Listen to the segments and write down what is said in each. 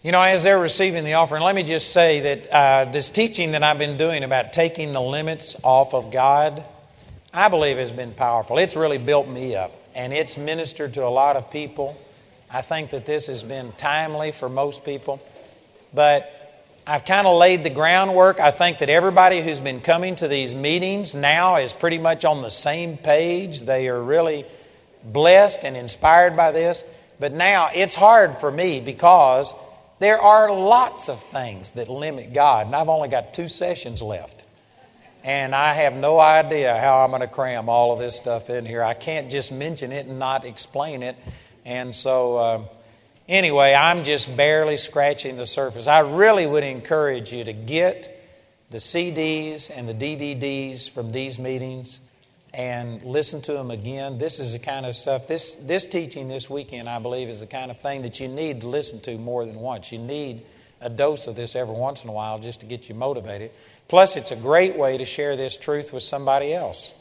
You know, as they're receiving the offering, let me just say that uh, this teaching that I've been doing about taking the limits off of God, I believe has been powerful. It's really built me up, and it's ministered to a lot of people. I think that this has been timely for most people. But I've kind of laid the groundwork. I think that everybody who's been coming to these meetings now is pretty much on the same page. They are really blessed and inspired by this. But now it's hard for me because there are lots of things that limit God, and I've only got two sessions left. And I have no idea how I'm going to cram all of this stuff in here. I can't just mention it and not explain it. And so, uh, anyway, I'm just barely scratching the surface. I really would encourage you to get the CDs and the DVDs from these meetings and listen to them again. This is the kind of stuff, this, this teaching this weekend, I believe, is the kind of thing that you need to listen to more than once. You need a dose of this every once in a while just to get you motivated. Plus, it's a great way to share this truth with somebody else.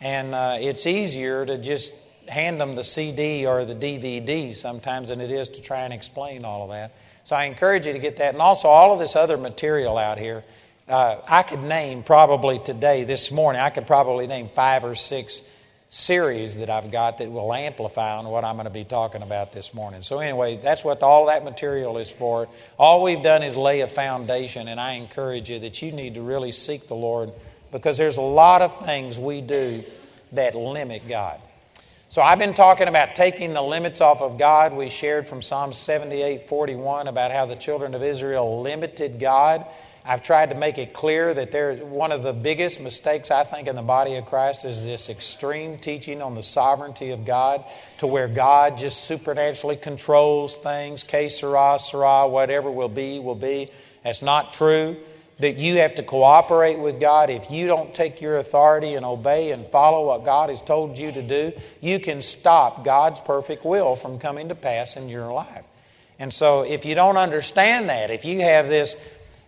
And uh, it's easier to just hand them the CD or the DVD sometimes than it is to try and explain all of that. So I encourage you to get that. And also, all of this other material out here uh, I could name probably today, this morning, I could probably name five or six series that I've got that will amplify on what I'm going to be talking about this morning. So, anyway, that's what all that material is for. All we've done is lay a foundation, and I encourage you that you need to really seek the Lord because there's a lot of things we do that limit God. So I've been talking about taking the limits off of God. We shared from Psalm 78:41 about how the children of Israel limited God I've tried to make it clear that there, one of the biggest mistakes I think in the body of Christ is this extreme teaching on the sovereignty of God, to where God just supernaturally controls things, que sera, sera, whatever will be, will be. That's not true. That you have to cooperate with God. If you don't take your authority and obey and follow what God has told you to do, you can stop God's perfect will from coming to pass in your life. And so, if you don't understand that, if you have this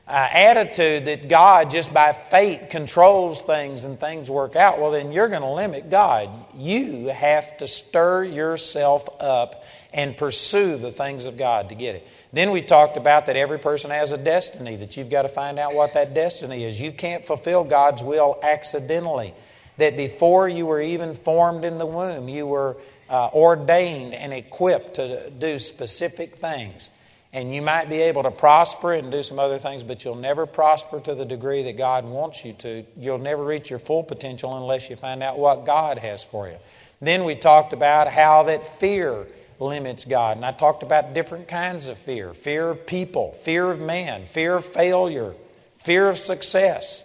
uh, attitude that God just by fate controls things and things work out, well, then you're going to limit God. You have to stir yourself up and pursue the things of God to get it. Then we talked about that every person has a destiny, that you've got to find out what that destiny is. You can't fulfill God's will accidentally. That before you were even formed in the womb, you were uh, ordained and equipped to do specific things. And you might be able to prosper and do some other things, but you'll never prosper to the degree that God wants you to. You'll never reach your full potential unless you find out what God has for you. Then we talked about how that fear limits God. And I talked about different kinds of fear fear of people, fear of man, fear of failure, fear of success.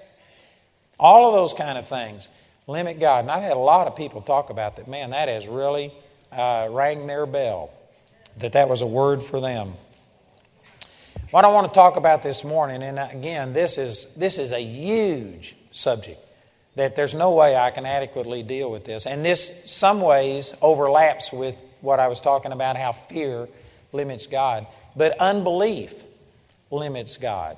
All of those kind of things limit God. And I've had a lot of people talk about that. Man, that has really uh, rang their bell, that that was a word for them. What I want to talk about this morning, and again, this is this is a huge subject that there's no way I can adequately deal with this, and this some ways overlaps with what I was talking about, how fear limits God, but unbelief limits God.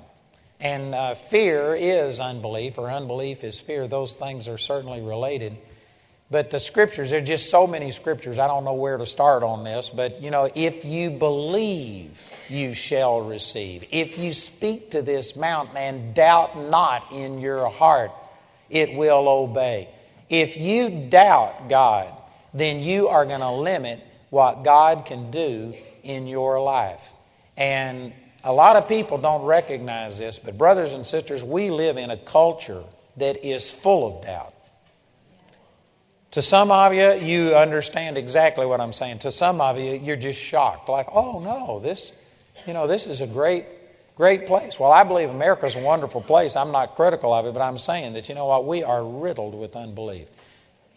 And uh, fear is unbelief, or unbelief is fear. Those things are certainly related. But the scriptures, there are just so many scriptures, I don't know where to start on this. But, you know, if you believe, you shall receive. If you speak to this mountain and doubt not in your heart, it will obey. If you doubt God, then you are going to limit what God can do in your life. And a lot of people don't recognize this, but brothers and sisters, we live in a culture that is full of doubt. To some of you, you understand exactly what I'm saying. To some of you, you're just shocked. Like, oh no, this, you know, this is a great, great place. Well, I believe America's a wonderful place. I'm not critical of it, but I'm saying that, you know what, we are riddled with unbelief.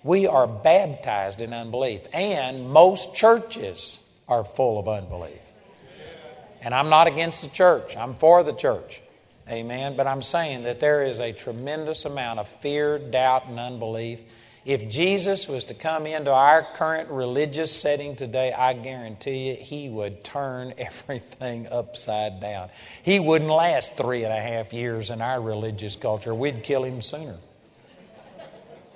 We are baptized in unbelief. And most churches are full of unbelief. And I'm not against the church, I'm for the church. Amen. But I'm saying that there is a tremendous amount of fear, doubt, and unbelief if Jesus was to come into our current religious setting today, I guarantee you he would turn everything upside down. He wouldn't last three and a half years in our religious culture. We'd kill him sooner.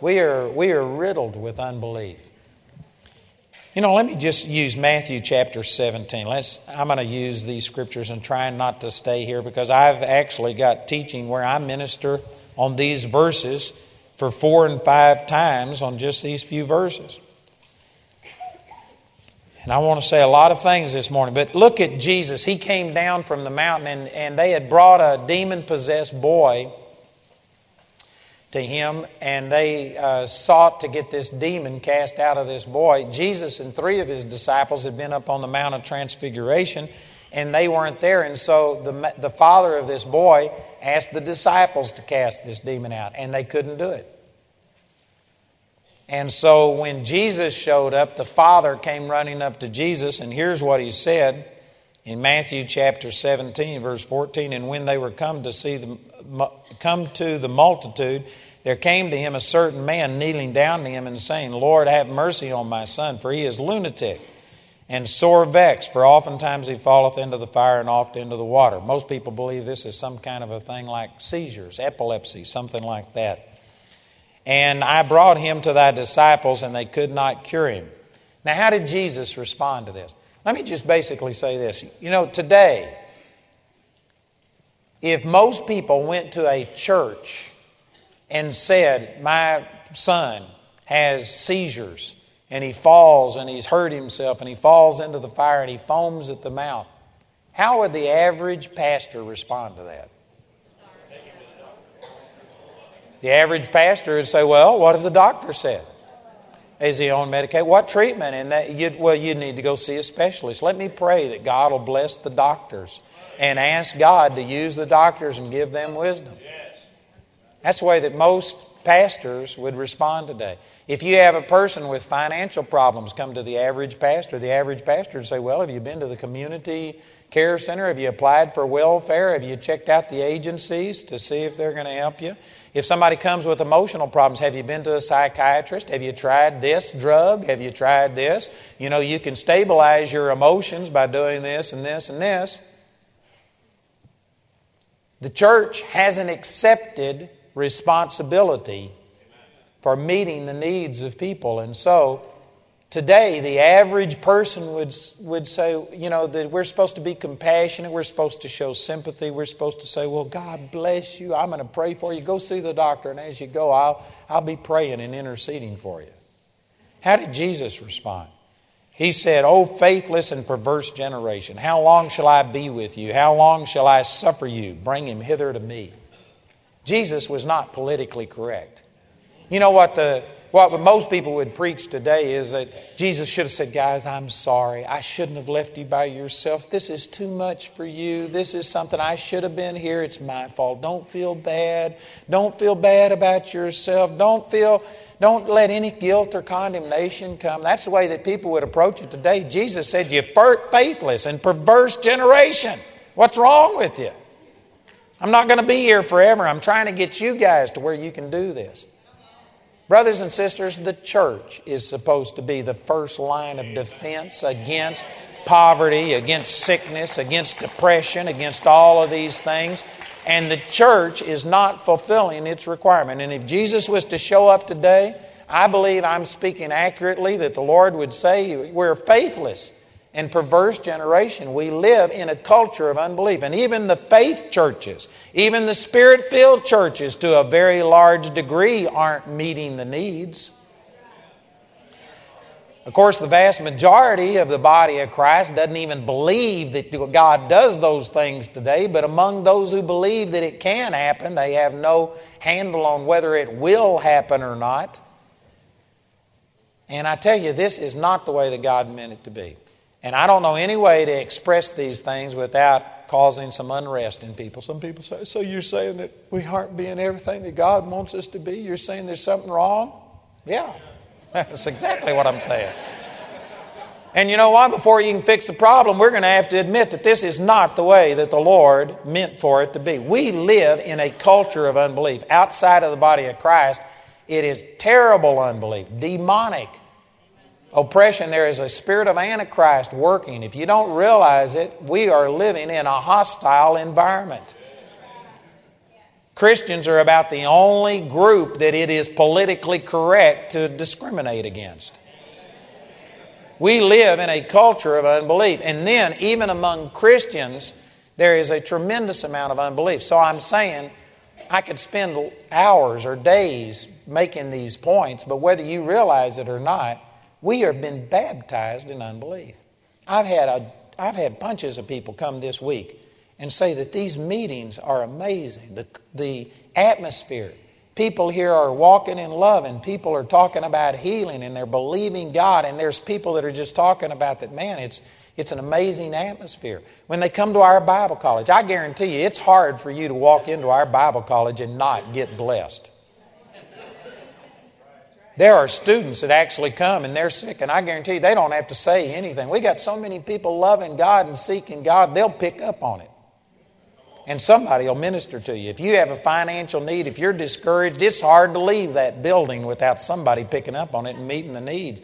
We are, we are riddled with unbelief. You know, let me just use Matthew chapter 17. Let's, I'm going to use these scriptures and try not to stay here because I've actually got teaching where I minister on these verses for four and five times on just these few verses. And I want to say a lot of things this morning, but look at Jesus. He came down from the mountain and, and they had brought a demon possessed boy to him, and they uh, sought to get this demon cast out of this boy. Jesus and three of his disciples had been up on the Mount of Transfiguration, and they weren't there. And so the, the father of this boy asked the disciples to cast this demon out, and they couldn't do it. And so when Jesus showed up, the father came running up to Jesus, and here's what he said in Matthew chapter 17, verse 14. And when they were come to see the come to the multitude, there came to him a certain man kneeling down to him and saying, Lord, have mercy on my son, for he is lunatic and sore vexed, for oftentimes he falleth into the fire and oft into the water. Most people believe this is some kind of a thing like seizures, epilepsy, something like that. And I brought him to thy disciples, and they could not cure him. Now, how did Jesus respond to this? Let me just basically say this. You know, today, if most people went to a church and said, My son has seizures, and he falls and he's hurt himself and he falls into the fire and he foams at the mouth, how would the average pastor respond to that? The average pastor would say, Well, what have the doctor said? Is he on medication? What treatment? And that you well, you need to go see a specialist. Let me pray that God will bless the doctors and ask God to use the doctors and give them wisdom. That's the way that most pastors would respond today. If you have a person with financial problems come to the average pastor, the average pastor would say, Well, have you been to the community care center? Have you applied for welfare? Have you checked out the agencies to see if they're going to help you? If somebody comes with emotional problems, have you been to a psychiatrist? Have you tried this drug? Have you tried this? You know, you can stabilize your emotions by doing this and this and this. The church hasn't accepted responsibility for meeting the needs of people. And so, today, the average person would, would say, you know, that we're supposed to be compassionate, we're supposed to show sympathy, we're supposed to say, well, God bless you, I'm going to pray for you. Go see the doctor, and as you go, I'll, I'll be praying and interceding for you. How did Jesus respond? He said, O faithless and perverse generation, how long shall I be with you? How long shall I suffer you? Bring him hither to me. Jesus was not politically correct. You know what the what most people would preach today is that Jesus should have said, Guys, I'm sorry. I shouldn't have left you by yourself. This is too much for you. This is something I should have been here. It's my fault. Don't feel bad. Don't feel bad about yourself. Don't feel don't let any guilt or condemnation come. That's the way that people would approach it today. Jesus said, You faithless and perverse generation. What's wrong with you? I'm not going to be here forever. I'm trying to get you guys to where you can do this. Brothers and sisters, the church is supposed to be the first line of defense against poverty, against sickness, against depression, against all of these things. And the church is not fulfilling its requirement. And if Jesus was to show up today, I believe I'm speaking accurately that the Lord would say, We're faithless and perverse generation. We live in a culture of unbelief. And even the faith churches, even the spirit filled churches, to a very large degree, aren't meeting the needs. Of course, the vast majority of the body of Christ doesn't even believe that God does those things today, but among those who believe that it can happen, they have no handle on whether it will happen or not. And I tell you, this is not the way that God meant it to be. And I don't know any way to express these things without causing some unrest in people. Some people say, So you're saying that we aren't being everything that God wants us to be? You're saying there's something wrong? Yeah, that's exactly what I'm saying. And you know what? Before you can fix the problem, we're going to have to admit that this is not the way that the Lord meant for it to be. We live in a culture of unbelief. Outside of the body of Christ, it is terrible unbelief, demonic oppression, there is a spirit of Antichrist working. If you don't realize it, we are living in a hostile environment. Christians are about the only group that it is politically correct to discriminate against. We live in a culture of unbelief. And then, even among Christians, there is a tremendous amount of unbelief. So I'm saying I could spend hours or days making these points, but whether you realize it or not, we have been baptized in unbelief. I've had a I've had bunches of people come this week and say that these meetings are amazing. The the atmosphere. People here are walking in love and people are talking about healing and they're believing God and there's people that are just talking about that man it's it's an amazing atmosphere. When they come to our Bible college, I guarantee you it's hard for you to walk into our Bible college and not get blessed. There are students that actually come and they're sick, and I guarantee you they don't have to say anything. We got so many people loving God and seeking God, they'll pick up on it. And somebody will minister to you. If you have a financial need, if you're discouraged, it's hard to leave that building without somebody picking up on it and meeting the needs.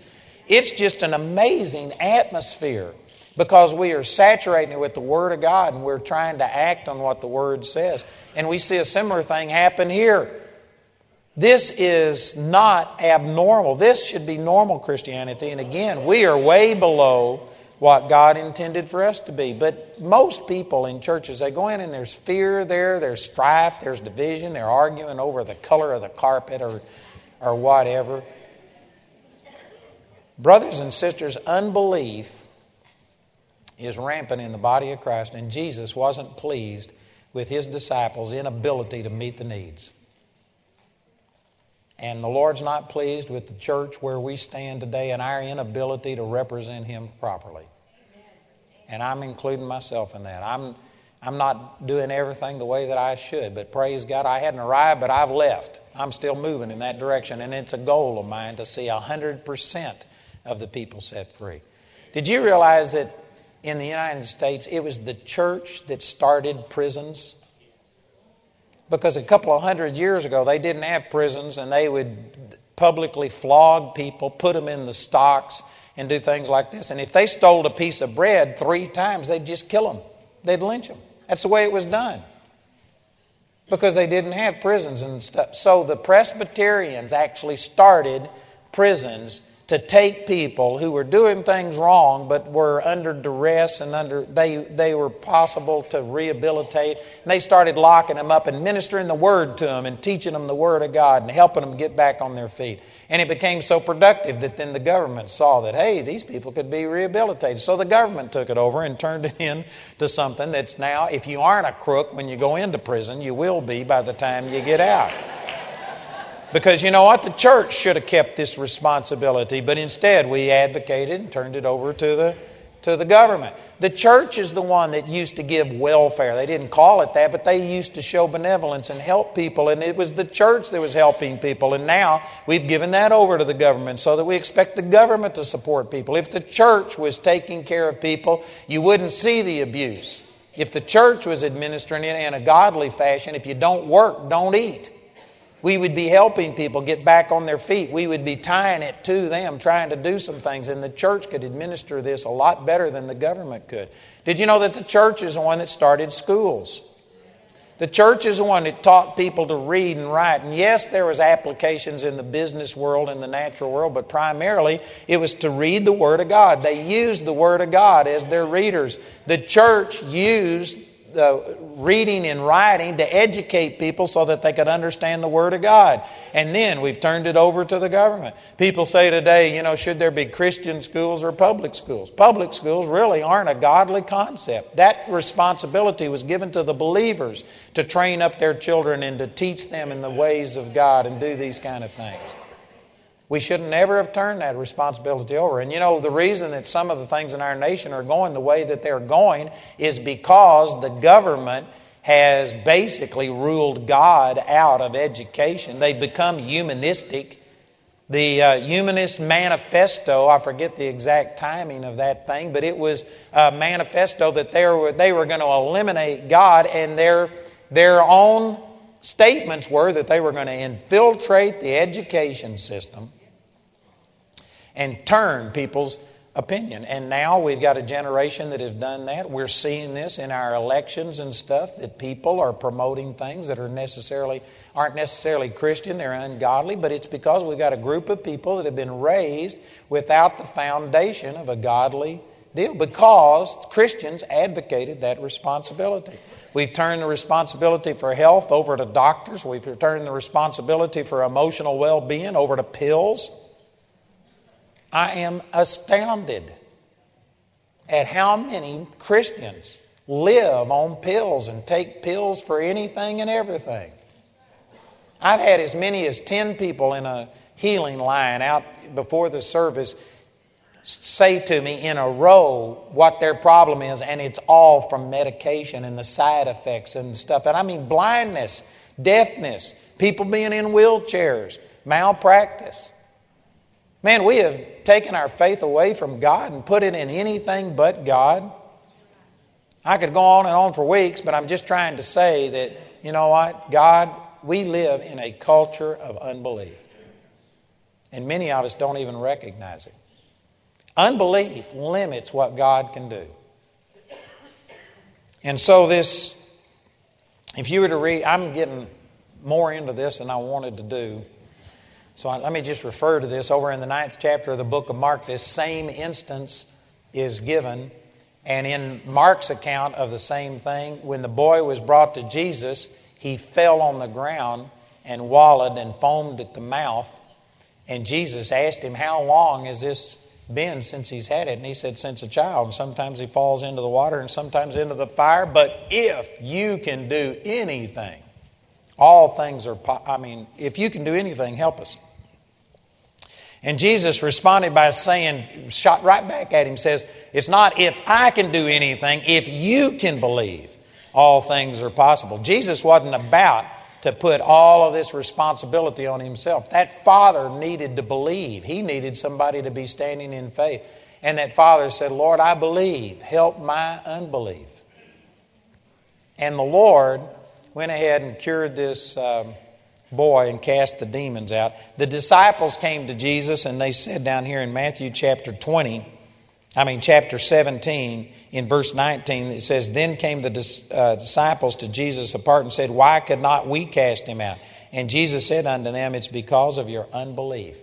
It's just an amazing atmosphere because we are saturating it with the Word of God and we're trying to act on what the Word says. And we see a similar thing happen here. This is not abnormal. This should be normal Christianity. And again, we are way below what God intended for us to be. But most people in churches, they go in and there's fear there, there's strife, there's division, they're arguing over the color of the carpet or, or whatever. Brothers and sisters, unbelief is rampant in the body of Christ, and Jesus wasn't pleased with his disciples' inability to meet the needs. And the Lord's not pleased with the church where we stand today and our inability to represent Him properly. And I'm including myself in that. I'm, I'm not doing everything the way that I should, but praise God, I hadn't arrived, but I've left. I'm still moving in that direction, and it's a goal of mine to see 100% of the people set free. Did you realize that in the United States, it was the church that started prisons. Because a couple of hundred years ago, they didn't have prisons and they would publicly flog people, put them in the stocks, and do things like this. And if they stole a piece of bread three times, they'd just kill them, they'd lynch them. That's the way it was done. Because they didn't have prisons and stuff. So the Presbyterians actually started prisons to take people who were doing things wrong but were under duress and under they they were possible to rehabilitate. And they started locking them up and ministering the word to them and teaching them the word of God and helping them get back on their feet. And it became so productive that then the government saw that hey these people could be rehabilitated. So the government took it over and turned it into something that's now if you aren't a crook when you go into prison you will be by the time you get out because you know what? The church should have kept this responsibility, but instead we advocated and turned it over to the, to the government. The church is the one that used to give welfare. They didn't call it that, but they used to show benevolence and help people, and it was the church that was helping people. And now we've given that over to the government so that we expect the government to support people. If the church was taking care of people, you wouldn't see the abuse. If the church was administering it in a godly fashion, if you don't work, don't eat. We would be helping people get back on their feet. We would be tying it to them, trying to do some things. And the church could administer this a lot better than the government could. Did you know that the church is the one that started schools? The church is the one that taught people to read and write. And yes, there was applications in the business world and the natural world, but primarily it was to read the Word of God. They used the Word of God as their readers. The church used the reading and writing to educate people so that they could understand the Word of God. And then we've turned it over to the government. People say today, you know, should there be Christian schools or public schools? Public schools really aren't a godly concept. That responsibility was given to the believers to train up their children and to teach them in the ways of God and do these kind of things. We should never have turned that responsibility over. And you know, the reason that some of the things in our nation are going the way that they're going is because the government has basically ruled God out of education. They've become humanistic. The uh, Humanist Manifesto, I forget the exact timing of that thing, but it was a manifesto that they were, they were going to eliminate God, and their, their own statements were that they were going to infiltrate the education system and turn people's opinion. And now we've got a generation that have done that. We're seeing this in our elections and stuff that people are promoting things that are necessarily aren't necessarily Christian, they're ungodly, but it's because we've got a group of people that have been raised without the foundation of a godly deal because Christians advocated that responsibility. We've turned the responsibility for health over to doctors. We've turned the responsibility for emotional well-being over to pills. I am astounded at how many Christians live on pills and take pills for anything and everything. I've had as many as 10 people in a healing line out before the service say to me in a row what their problem is, and it's all from medication and the side effects and stuff. And I mean blindness, deafness, people being in wheelchairs, malpractice. Man, we have taken our faith away from God and put it in anything but God. I could go on and on for weeks, but I'm just trying to say that, you know what? God, we live in a culture of unbelief. And many of us don't even recognize it. Unbelief limits what God can do. And so, this, if you were to read, I'm getting more into this than I wanted to do. So let me just refer to this. Over in the ninth chapter of the book of Mark, this same instance is given. And in Mark's account of the same thing, when the boy was brought to Jesus, he fell on the ground and wallowed and foamed at the mouth. And Jesus asked him, How long has this been since he's had it? And he said, Since a child. Sometimes he falls into the water and sometimes into the fire. But if you can do anything, all things are, I mean, if you can do anything, help us. And Jesus responded by saying, shot right back at him, says, It's not if I can do anything, if you can believe, all things are possible. Jesus wasn't about to put all of this responsibility on himself. That father needed to believe. He needed somebody to be standing in faith. And that father said, Lord, I believe. Help my unbelief. And the Lord went ahead and cured this. Um, boy and cast the demons out. The disciples came to Jesus and they said down here in Matthew chapter 20, I mean, chapter 17, in verse 19, it says, Then came the uh, disciples to Jesus apart and said, Why could not we cast him out? And Jesus said unto them, It's because of your unbelief.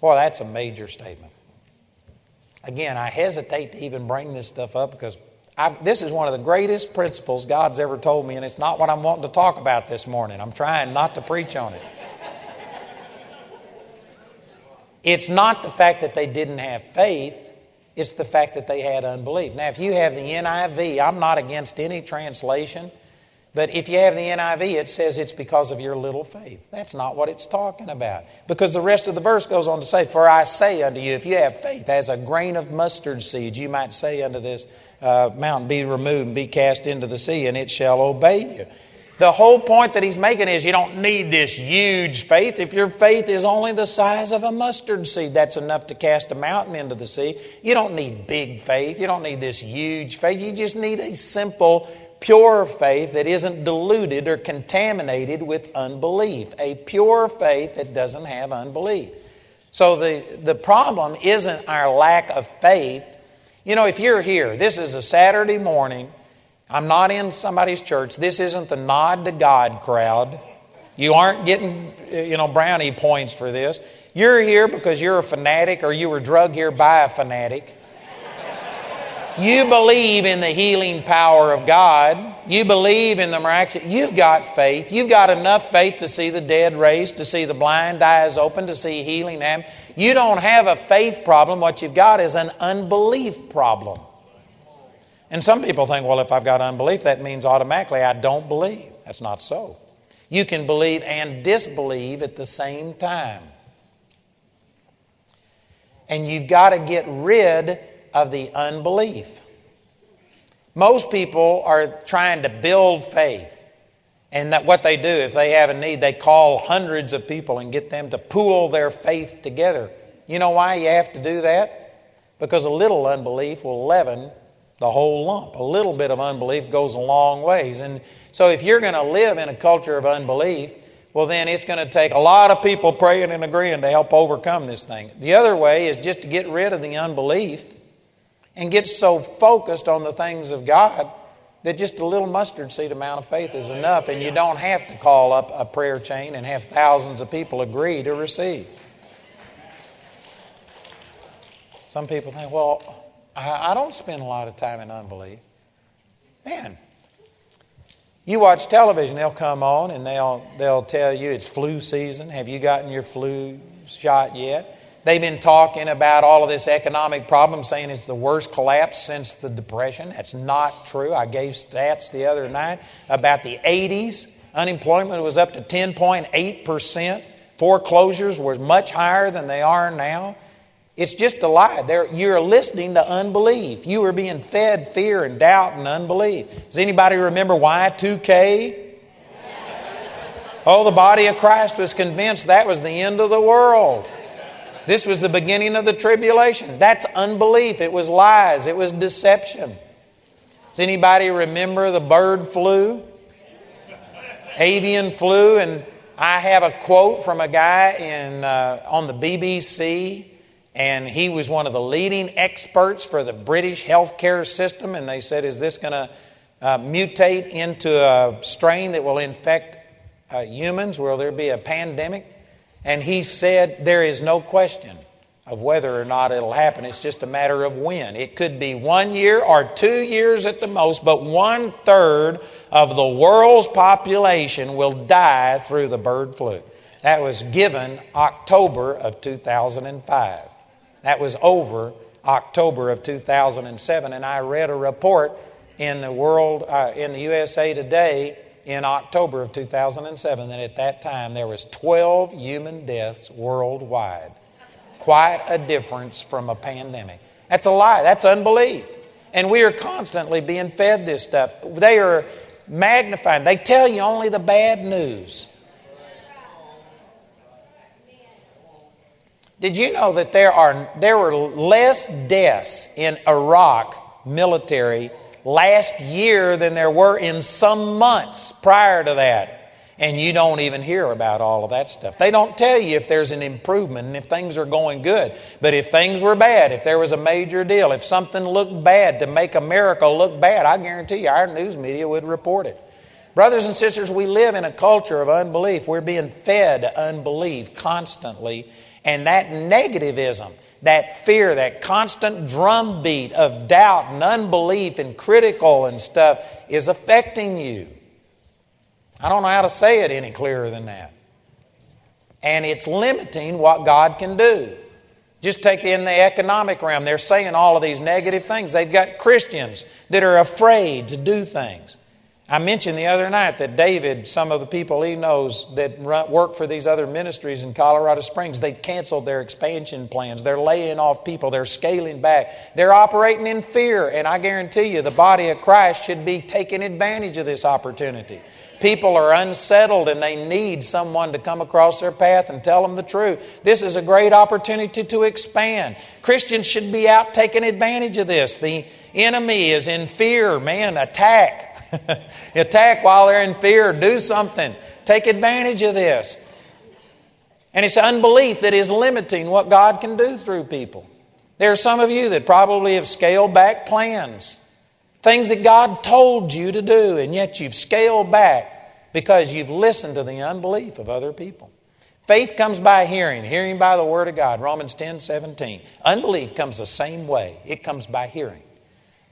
Boy, that's a major statement. Again, I hesitate to even bring this stuff up because I've, this is one of the greatest principles God's ever told me, and it's not what I'm wanting to talk about this morning. I'm trying not to preach on it. It's not the fact that they didn't have faith, it's the fact that they had unbelief. Now, if you have the NIV, I'm not against any translation. But if you have the NIV, it says it's because of your little faith. That's not what it's talking about. Because the rest of the verse goes on to say, For I say unto you, if you have faith as a grain of mustard seed, you might say unto this uh, mountain, Be removed and be cast into the sea, and it shall obey you. The whole point that he's making is you don't need this huge faith. If your faith is only the size of a mustard seed, that's enough to cast a mountain into the sea. You don't need big faith. You don't need this huge faith. You just need a simple pure faith that isn't diluted or contaminated with unbelief, a pure faith that doesn't have unbelief. So the, the problem isn't our lack of faith. You know, if you're here, this is a Saturday morning, I'm not in somebody's church, this isn't the nod to God crowd. You aren't getting, you know, brownie points for this. You're here because you're a fanatic or you were drugged here by a fanatic. You believe in the healing power of God. You believe in the miraculous. You've got faith. You've got enough faith to see the dead raised, to see the blind eyes open, to see healing happen. You don't have a faith problem. What you've got is an unbelief problem. And some people think, well, if I've got unbelief, that means automatically I don't believe. That's not so. You can believe and disbelieve at the same time. And you've got to get rid of the unbelief. Most people are trying to build faith. And that what they do, if they have a need, they call hundreds of people and get them to pool their faith together. You know why you have to do that? Because a little unbelief will leaven the whole lump. A little bit of unbelief goes a long ways. And so if you're going to live in a culture of unbelief, well, then it's going to take a lot of people praying and agreeing to help overcome this thing. The other way is just to get rid of the unbelief and get so focused on the things of God that just a little mustard seed amount of faith is enough, and you don't have to call up a prayer chain and have thousands of people agree to receive. Some people think, well, I don't spend a lot of time in unbelief. Man, you watch television, they'll come on and they'll they'll tell you it's flu season. Have you gotten your flu shot yet? They've been talking about all of this economic problem, saying it's the worst collapse since the Depression. That's not true. I gave stats the other night about the 80s. Unemployment was up to 10.8%. Foreclosures were much higher than they are now. It's just a lie. They're, you're listening to unbelief. You are being fed fear and doubt and unbelief. Does anybody remember Y2K? Oh, the body of Christ was convinced that was the end of the world. This was the beginning of the tribulation. That's unbelief. It was lies. It was deception. Does anybody remember the bird flu? Avian flu. And I have a quote from a guy in, uh, on the BBC and he was one of the leading experts for the British healthcare system. And they said, Is this going to uh, mutate into a strain that will infect uh, humans? Will there be a pandemic? And he said, There is no question of whether or not it'll happen. It's just a matter of when. It could be one year or two years at the most, but one third of the world's population will die through the bird flu. That was given October of 2005. That was over October of 2007, and I read a report in the world uh, in the USA Today in October of 2007 that at that time there was 12 human deaths worldwide. Quite a difference from a pandemic. That's a lie. That's unbelief. And we are constantly being fed this stuff. They are magnifying. They tell you only the bad news. Did you know that there are there were less deaths in Iraq military last year than there were in some months prior to that? And you don't even hear about all of that stuff. They don't tell you if there's an improvement and if things are going good. But if things were bad, if there was a major deal, if something looked bad to make America look bad, I guarantee you our news media would report it. Brothers and sisters, we live in a culture of unbelief. We're being fed unbelief constantly and that negativism, that fear, that constant drumbeat of doubt and unbelief and critical and stuff is affecting you. I don't know how to say it any clearer than that. And it's limiting what God can do. Just take in the economic realm. They're saying all of these negative things. They've got Christians that are afraid to do things. I mentioned the other night that David, some of the people he knows that run, work for these other ministries in Colorado Springs, they've canceled their expansion plans. They're laying off people. They're scaling back. They're operating in fear. And I guarantee you, the body of Christ should be taking advantage of this opportunity. People are unsettled and they need someone to come across their path and tell them the truth. This is a great opportunity to expand. Christians should be out taking advantage of this. The enemy is in fear. Man, attack. Attack while they're in fear. Do something. Take advantage of this. And it's unbelief that is limiting what God can do through people. There are some of you that probably have scaled back plans, things that God told you to do, and yet you've scaled back because you've listened to the unbelief of other people. Faith comes by hearing, hearing by the Word of God. Romans 10 17. Unbelief comes the same way, it comes by hearing.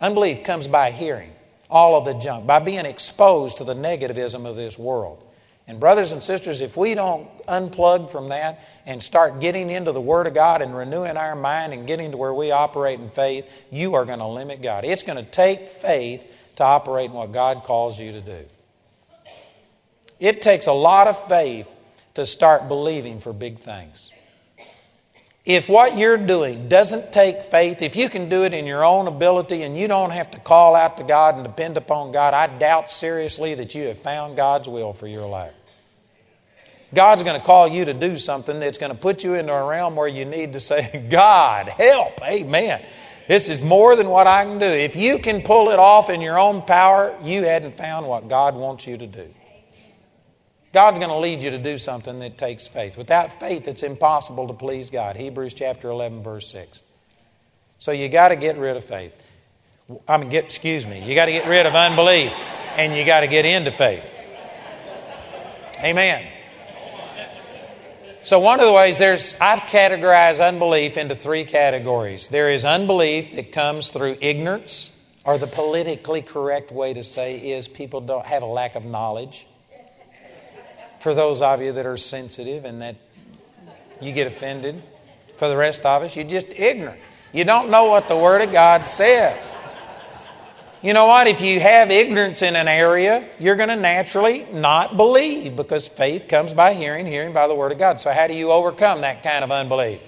Unbelief comes by hearing all of the junk, by being exposed to the negativism of this world. And, brothers and sisters, if we don't unplug from that and start getting into the Word of God and renewing our mind and getting to where we operate in faith, you are going to limit God. It's going to take faith to operate in what God calls you to do. It takes a lot of faith to start believing for big things. If what you're doing doesn't take faith, if you can do it in your own ability and you don't have to call out to God and depend upon God, I doubt seriously that you have found God's will for your life. God's going to call you to do something that's going to put you into a realm where you need to say, God, help. Amen. This is more than what I can do. If you can pull it off in your own power, you hadn't found what God wants you to do. God's going to lead you to do something that takes faith. Without faith, it's impossible to please God. Hebrews chapter 11, verse 6. So you got to get rid of faith. I mean, get, excuse me, you got to get rid of unbelief and you got to get into faith. Amen. So one of the ways there's I've categorized unbelief into three categories. There is unbelief that comes through ignorance, or the politically correct way to say is people don't have a lack of knowledge for those of you that are sensitive and that you get offended. For the rest of us, you're just ignorant. You don't know what the Word of God says. You know what? If you have ignorance in an area, you're going to naturally not believe because faith comes by hearing, hearing by the Word of God. So, how do you overcome that kind of unbelief?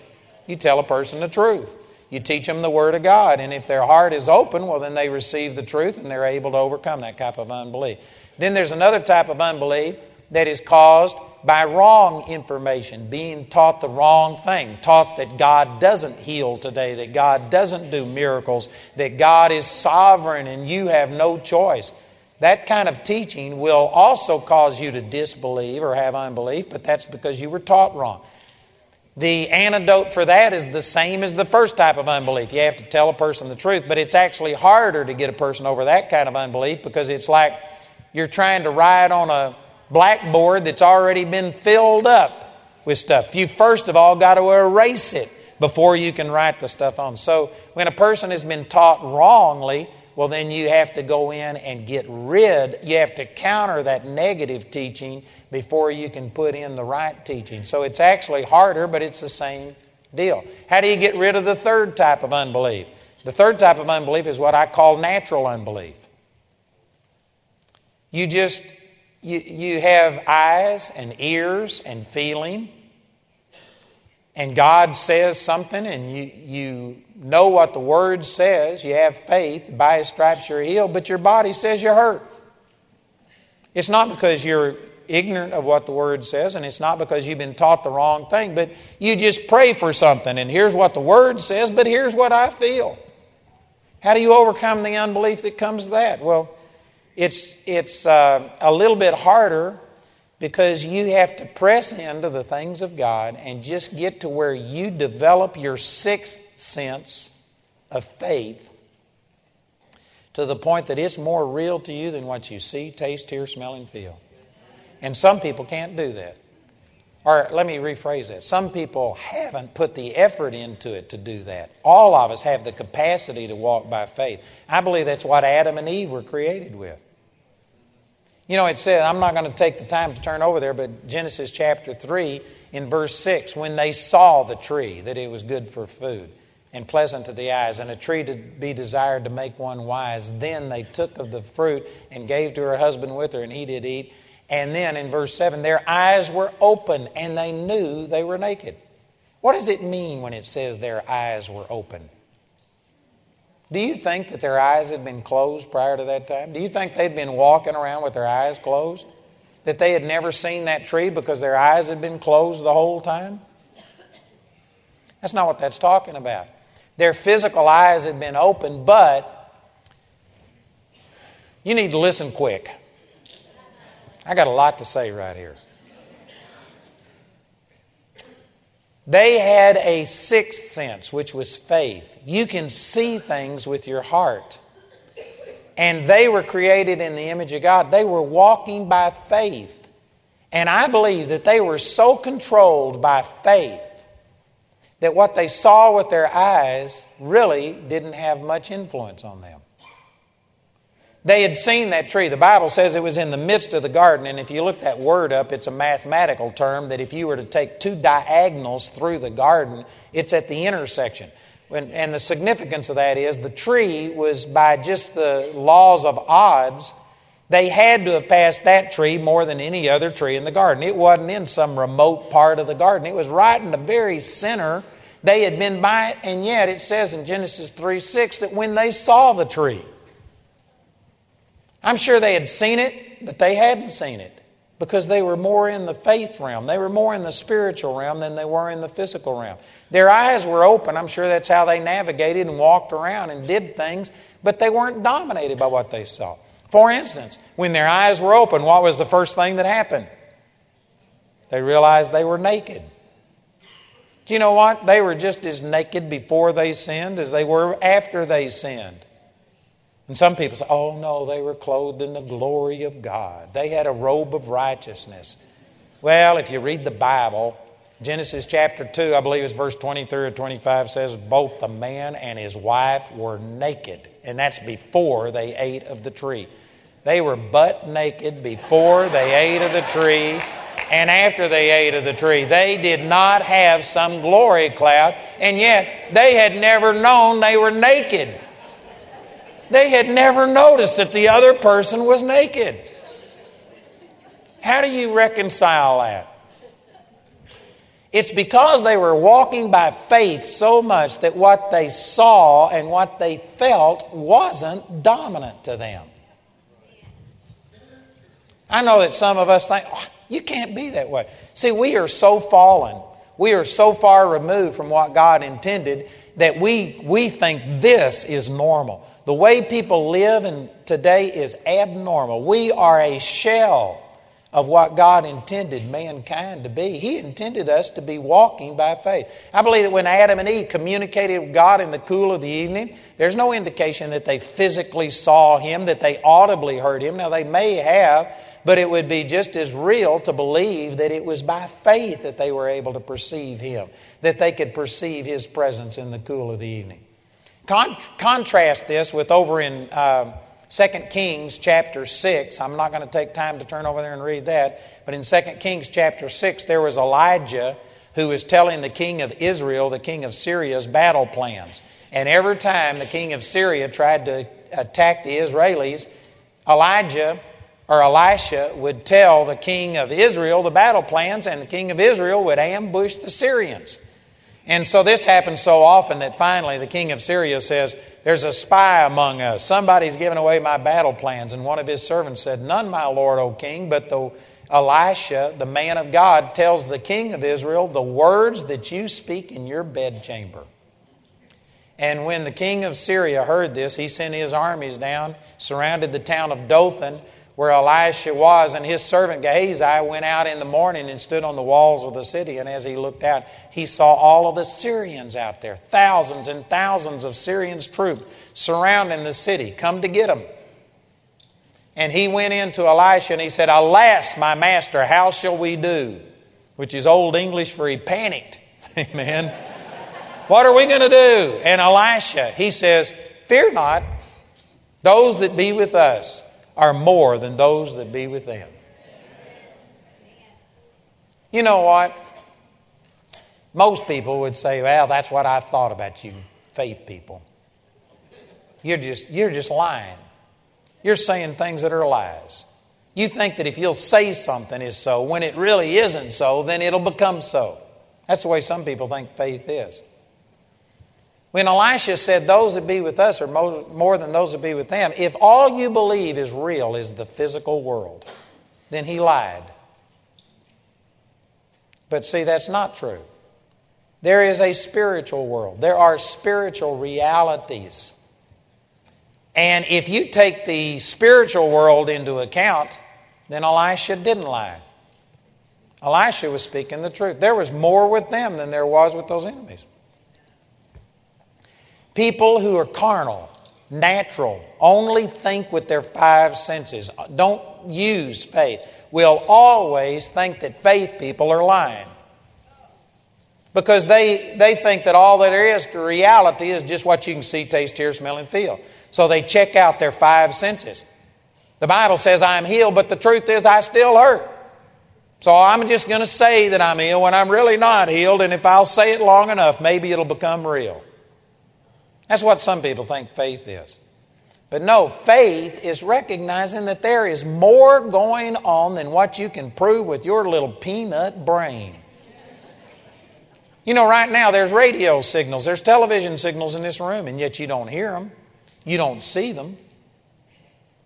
You tell a person the truth. You teach them the Word of God. And if their heart is open, well, then they receive the truth and they're able to overcome that type of unbelief. Then there's another type of unbelief that is caused by wrong information, being taught the wrong thing, taught that God doesn't heal today, that God doesn't do miracles, that God is sovereign and you have no choice. That kind of teaching will also cause you to disbelieve or have unbelief, but that's because you were taught wrong. The antidote for that is the same as the first type of unbelief. You have to tell a person the truth, but it's actually harder to get a person over that kind of unbelief because it's like you're trying to ride on a blackboard that's already been filled up with stuff. You first of all got to erase it before you can write the stuff on. So when a person has been taught wrongly, well, then you have to go in and get rid, you have to counter that negative teaching before you can put in the right teaching. So it's actually harder, but it's the same deal. How do you get rid of the third type of unbelief? The third type of unbelief is what I call natural unbelief. You just you, you have eyes and ears and feeling, and God says something, and you, you know what the Word says, you have faith, by His stripes you're healed, but your body says you're hurt. It's not because you're ignorant of what the Word says, and it's not because you've been taught the wrong thing, but you just pray for something, and here's what the Word says, but here's what I feel. How do you overcome the unbelief that comes to that? Well, it's, it's uh, a little bit harder because you have to press into the things of God and just get to where you develop your sixth sense of faith to the point that it's more real to you than what you see, taste, hear, smell, and feel. And some people can't do that. Or let me rephrase that. Some people haven't put the effort into it to do that. All of us have the capacity to walk by faith. I believe that's what Adam and Eve were created with. You know, it said, I'm not going to take the time to turn over there, but Genesis chapter 3 in verse 6, when they saw the tree, that it was good for food and pleasant to the eyes, and a tree to be desired to make one wise, then they took of the fruit and gave to her husband with her, and he did eat. And then in verse 7, their eyes were open and they knew they were naked. What does it mean when it says their eyes were open? Do you think that their eyes had been closed prior to that time? Do you think they'd been walking around with their eyes closed? That they had never seen that tree because their eyes had been closed the whole time? That's not what that's talking about. Their physical eyes had been open, but you need to listen quick. I got a lot to say right here. They had a sixth sense, which was faith. You can see things with your heart. And they were created in the image of God. They were walking by faith. And I believe that they were so controlled by faith that what they saw with their eyes really didn't have much influence on them. They had seen that tree. The Bible says it was in the midst of the garden, and if you look that word up, it's a mathematical term that if you were to take two diagonals through the garden, it's at the intersection. And the significance of that is the tree was by just the laws of odds, they had to have passed that tree more than any other tree in the garden. It wasn't in some remote part of the garden, it was right in the very center. They had been by it, and yet it says in Genesis 3 6 that when they saw the tree, I'm sure they had seen it, but they hadn't seen it because they were more in the faith realm. They were more in the spiritual realm than they were in the physical realm. Their eyes were open. I'm sure that's how they navigated and walked around and did things, but they weren't dominated by what they saw. For instance, when their eyes were open, what was the first thing that happened? They realized they were naked. Do you know what? They were just as naked before they sinned as they were after they sinned. And some people say, oh no, they were clothed in the glory of God. They had a robe of righteousness. Well, if you read the Bible, Genesis chapter 2, I believe it's verse 23 or 25, says both the man and his wife were naked. And that's before they ate of the tree. They were butt naked before they ate of the tree and after they ate of the tree. They did not have some glory cloud, and yet they had never known they were naked. They had never noticed that the other person was naked. How do you reconcile that? It's because they were walking by faith so much that what they saw and what they felt wasn't dominant to them. I know that some of us think, oh, you can't be that way. See, we are so fallen. We are so far removed from what God intended that we, we think this is normal. The way people live in today is abnormal. We are a shell of what God intended mankind to be. He intended us to be walking by faith. I believe that when Adam and Eve communicated with God in the cool of the evening, there's no indication that they physically saw Him, that they audibly heard Him. Now, they may have, but it would be just as real to believe that it was by faith that they were able to perceive Him, that they could perceive His presence in the cool of the evening. Con- contrast this with over in uh, 2 Kings chapter 6. I'm not going to take time to turn over there and read that, but in 2 Kings chapter 6, there was Elijah who was telling the king of Israel, the king of Syria's battle plans. And every time the king of Syria tried to attack the Israelis, Elijah or Elisha would tell the king of Israel the battle plans, and the king of Israel would ambush the Syrians. And so this happens so often that finally the king of Syria says, There's a spy among us. Somebody's given away my battle plans. And one of his servants said, None, my lord, O king, but the Elisha, the man of God, tells the king of Israel the words that you speak in your bedchamber. And when the king of Syria heard this, he sent his armies down, surrounded the town of Dothan, where Elisha was, and his servant Gehazi went out in the morning and stood on the walls of the city. And as he looked out, he saw all of the Syrians out there, thousands and thousands of Syrians' troops surrounding the city, come to get him. And he went into Elisha and he said, Alas, my master, how shall we do? Which is Old English for he panicked. Amen. what are we going to do? And Elisha, he says, Fear not, those that be with us are more than those that be with them. You know what? Most people would say, well, that's what I thought about you, faith people. You're just, you're just lying. You're saying things that are lies. You think that if you'll say something is so, when it really isn't so, then it'll become so. That's the way some people think faith is. When Elisha said, Those that be with us are more than those that be with them, if all you believe is real is the physical world, then he lied. But see, that's not true. There is a spiritual world, there are spiritual realities. And if you take the spiritual world into account, then Elisha didn't lie. Elisha was speaking the truth. There was more with them than there was with those enemies. People who are carnal, natural, only think with their five senses, don't use faith, will always think that faith people are lying. Because they, they think that all that there is to reality is just what you can see, taste, hear, smell, and feel. So they check out their five senses. The Bible says I'm healed, but the truth is I still hurt. So I'm just going to say that I'm healed when I'm really not healed, and if I'll say it long enough, maybe it'll become real. That's what some people think faith is. But no, faith is recognizing that there is more going on than what you can prove with your little peanut brain. You know, right now there's radio signals, there's television signals in this room, and yet you don't hear them. You don't see them.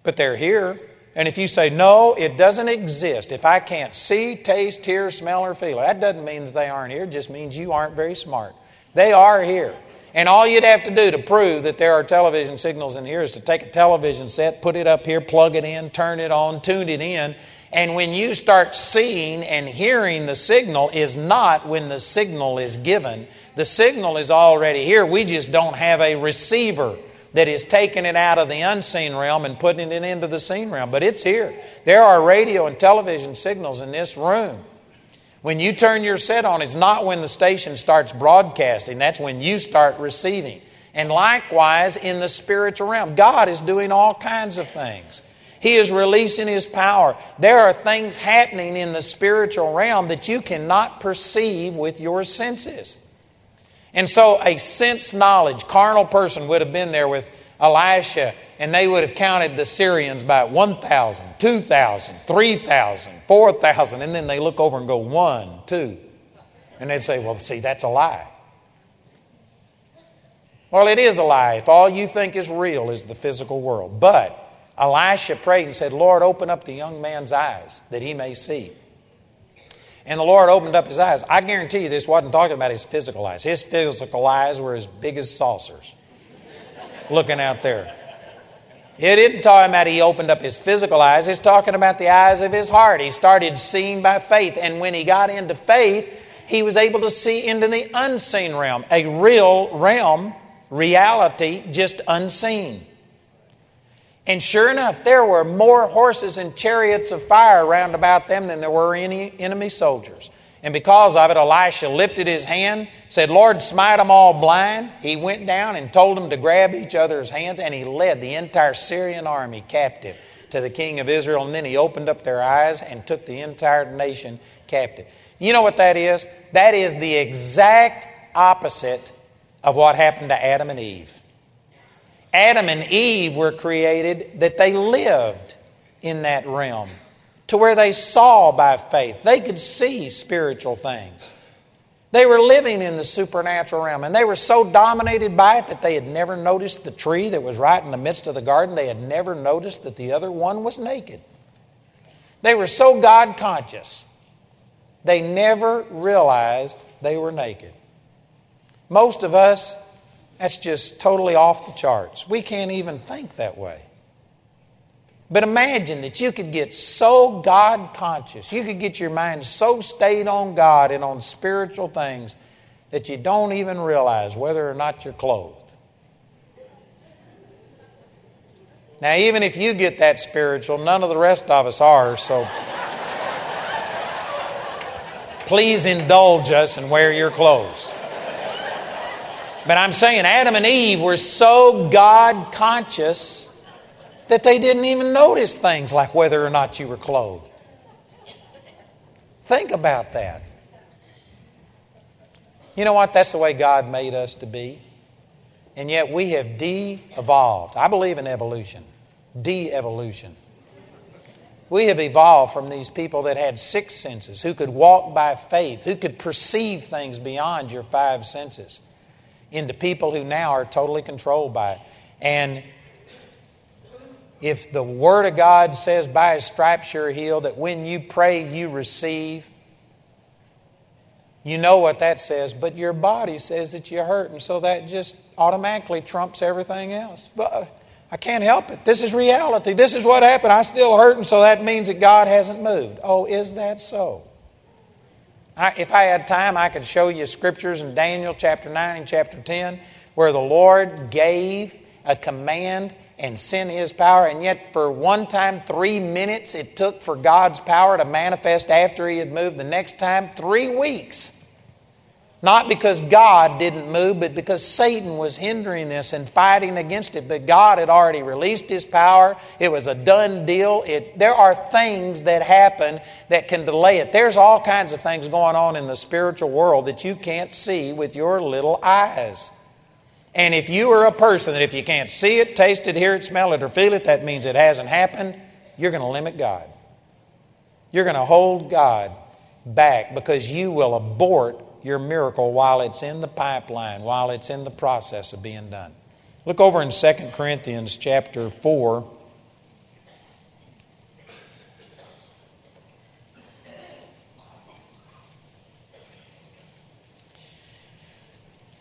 But they're here. And if you say, no, it doesn't exist, if I can't see, taste, hear, smell, or feel, that doesn't mean that they aren't here. It just means you aren't very smart. They are here. And all you'd have to do to prove that there are television signals in here is to take a television set, put it up here, plug it in, turn it on, tune it in. And when you start seeing and hearing the signal is not when the signal is given. The signal is already here. We just don't have a receiver that is taking it out of the unseen realm and putting it into the seen realm. But it's here. There are radio and television signals in this room. When you turn your set on, it's not when the station starts broadcasting, that's when you start receiving. And likewise, in the spiritual realm, God is doing all kinds of things. He is releasing His power. There are things happening in the spiritual realm that you cannot perceive with your senses. And so, a sense knowledge, carnal person would have been there with Elisha, and they would have counted the Syrians by 1,000, 2,000, 3,000, 4,000, and then they look over and go, one, two. And they'd say, well, see, that's a lie. Well, it is a lie if all you think is real is the physical world. But Elisha prayed and said, Lord, open up the young man's eyes that he may see. And the Lord opened up his eyes. I guarantee you this wasn't talking about his physical eyes. His physical eyes were as big as saucers looking out there. It isn't talking about he opened up his physical eyes. It's talking about the eyes of his heart. He started seeing by faith. And when he got into faith, he was able to see into the unseen realm, a real realm, reality, just unseen. And sure enough, there were more horses and chariots of fire round about them than there were any enemy soldiers. And because of it, Elisha lifted his hand, said, Lord, smite them all blind. He went down and told them to grab each other's hands, and he led the entire Syrian army captive to the king of Israel. And then he opened up their eyes and took the entire nation captive. You know what that is? That is the exact opposite of what happened to Adam and Eve. Adam and Eve were created that they lived in that realm to where they saw by faith. They could see spiritual things. They were living in the supernatural realm, and they were so dominated by it that they had never noticed the tree that was right in the midst of the garden. They had never noticed that the other one was naked. They were so God conscious, they never realized they were naked. Most of us, that's just totally off the charts. We can't even think that way. But imagine that you could get so God conscious, you could get your mind so stayed on God and on spiritual things that you don't even realize whether or not you're clothed. Now, even if you get that spiritual, none of the rest of us are, so please indulge us and wear your clothes. But I'm saying Adam and Eve were so God conscious that they didn't even notice things like whether or not you were clothed. Think about that. You know what? That's the way God made us to be. And yet we have de evolved. I believe in evolution. De evolution. We have evolved from these people that had six senses, who could walk by faith, who could perceive things beyond your five senses, into people who now are totally controlled by it. And if the Word of God says, by His stripes you're healed, that when you pray, you receive, you know what that says, but your body says that you're hurt, and so that just automatically trumps everything else. But uh, I can't help it. This is reality. This is what happened. I still hurt, and so that means that God hasn't moved. Oh, is that so? I, if I had time, I could show you scriptures in Daniel chapter 9 and chapter 10 where the Lord gave a command and send His power. And yet, for one time, three minutes it took for God's power to manifest after He had moved. The next time, three weeks. Not because God didn't move, but because Satan was hindering this and fighting against it. But God had already released His power. It was a done deal. It, there are things that happen that can delay it. There's all kinds of things going on in the spiritual world that you can't see with your little eyes. And if you are a person that if you can't see it, taste it, hear it, smell it, or feel it, that means it hasn't happened, you're going to limit God. You're going to hold God back because you will abort your miracle while it's in the pipeline, while it's in the process of being done. Look over in 2 Corinthians chapter 4.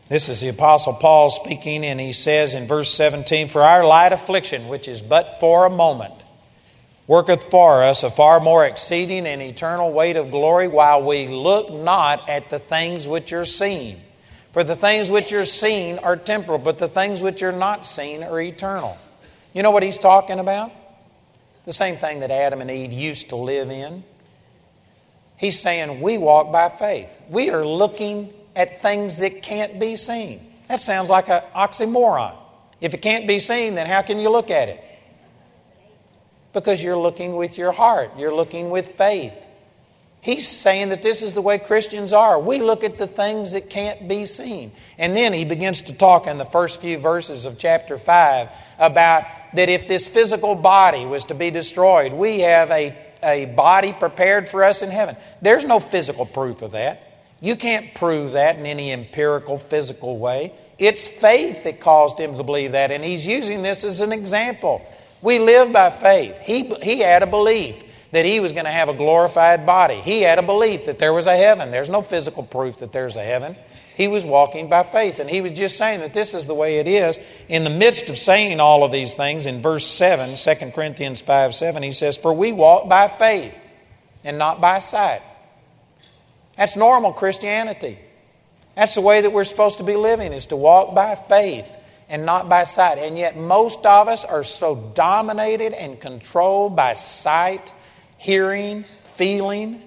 This is the Apostle Paul speaking, and he says in verse 17, For our light affliction, which is but for a moment, worketh for us a far more exceeding and eternal weight of glory, while we look not at the things which are seen. For the things which are seen are temporal, but the things which are not seen are eternal. You know what he's talking about? The same thing that Adam and Eve used to live in. He's saying we walk by faith. We are looking at things that can't be seen. That sounds like an oxymoron. If it can't be seen, then how can you look at it? Because you're looking with your heart, you're looking with faith. He's saying that this is the way Christians are. We look at the things that can't be seen. And then he begins to talk in the first few verses of chapter 5 about that if this physical body was to be destroyed, we have a, a body prepared for us in heaven. There's no physical proof of that. You can't prove that in any empirical, physical way. It's faith that caused him to believe that, and he's using this as an example. We live by faith. He, he had a belief that he was going to have a glorified body. He had a belief that there was a heaven. There's no physical proof that there's a heaven. He was walking by faith, and he was just saying that this is the way it is. In the midst of saying all of these things, in verse 7, 2 Corinthians 5 7, he says, For we walk by faith and not by sight. That's normal Christianity. That's the way that we're supposed to be living, is to walk by faith and not by sight. And yet, most of us are so dominated and controlled by sight, hearing, feeling,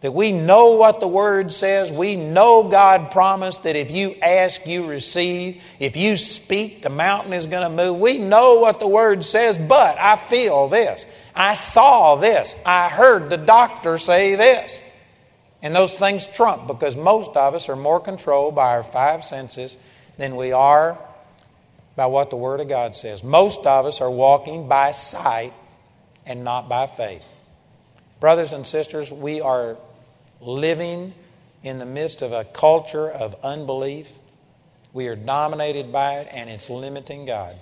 that we know what the Word says. We know God promised that if you ask, you receive. If you speak, the mountain is going to move. We know what the Word says, but I feel this. I saw this. I heard the doctor say this. And those things trump because most of us are more controlled by our five senses than we are by what the Word of God says. Most of us are walking by sight and not by faith. Brothers and sisters, we are living in the midst of a culture of unbelief. We are dominated by it, and it's limiting God.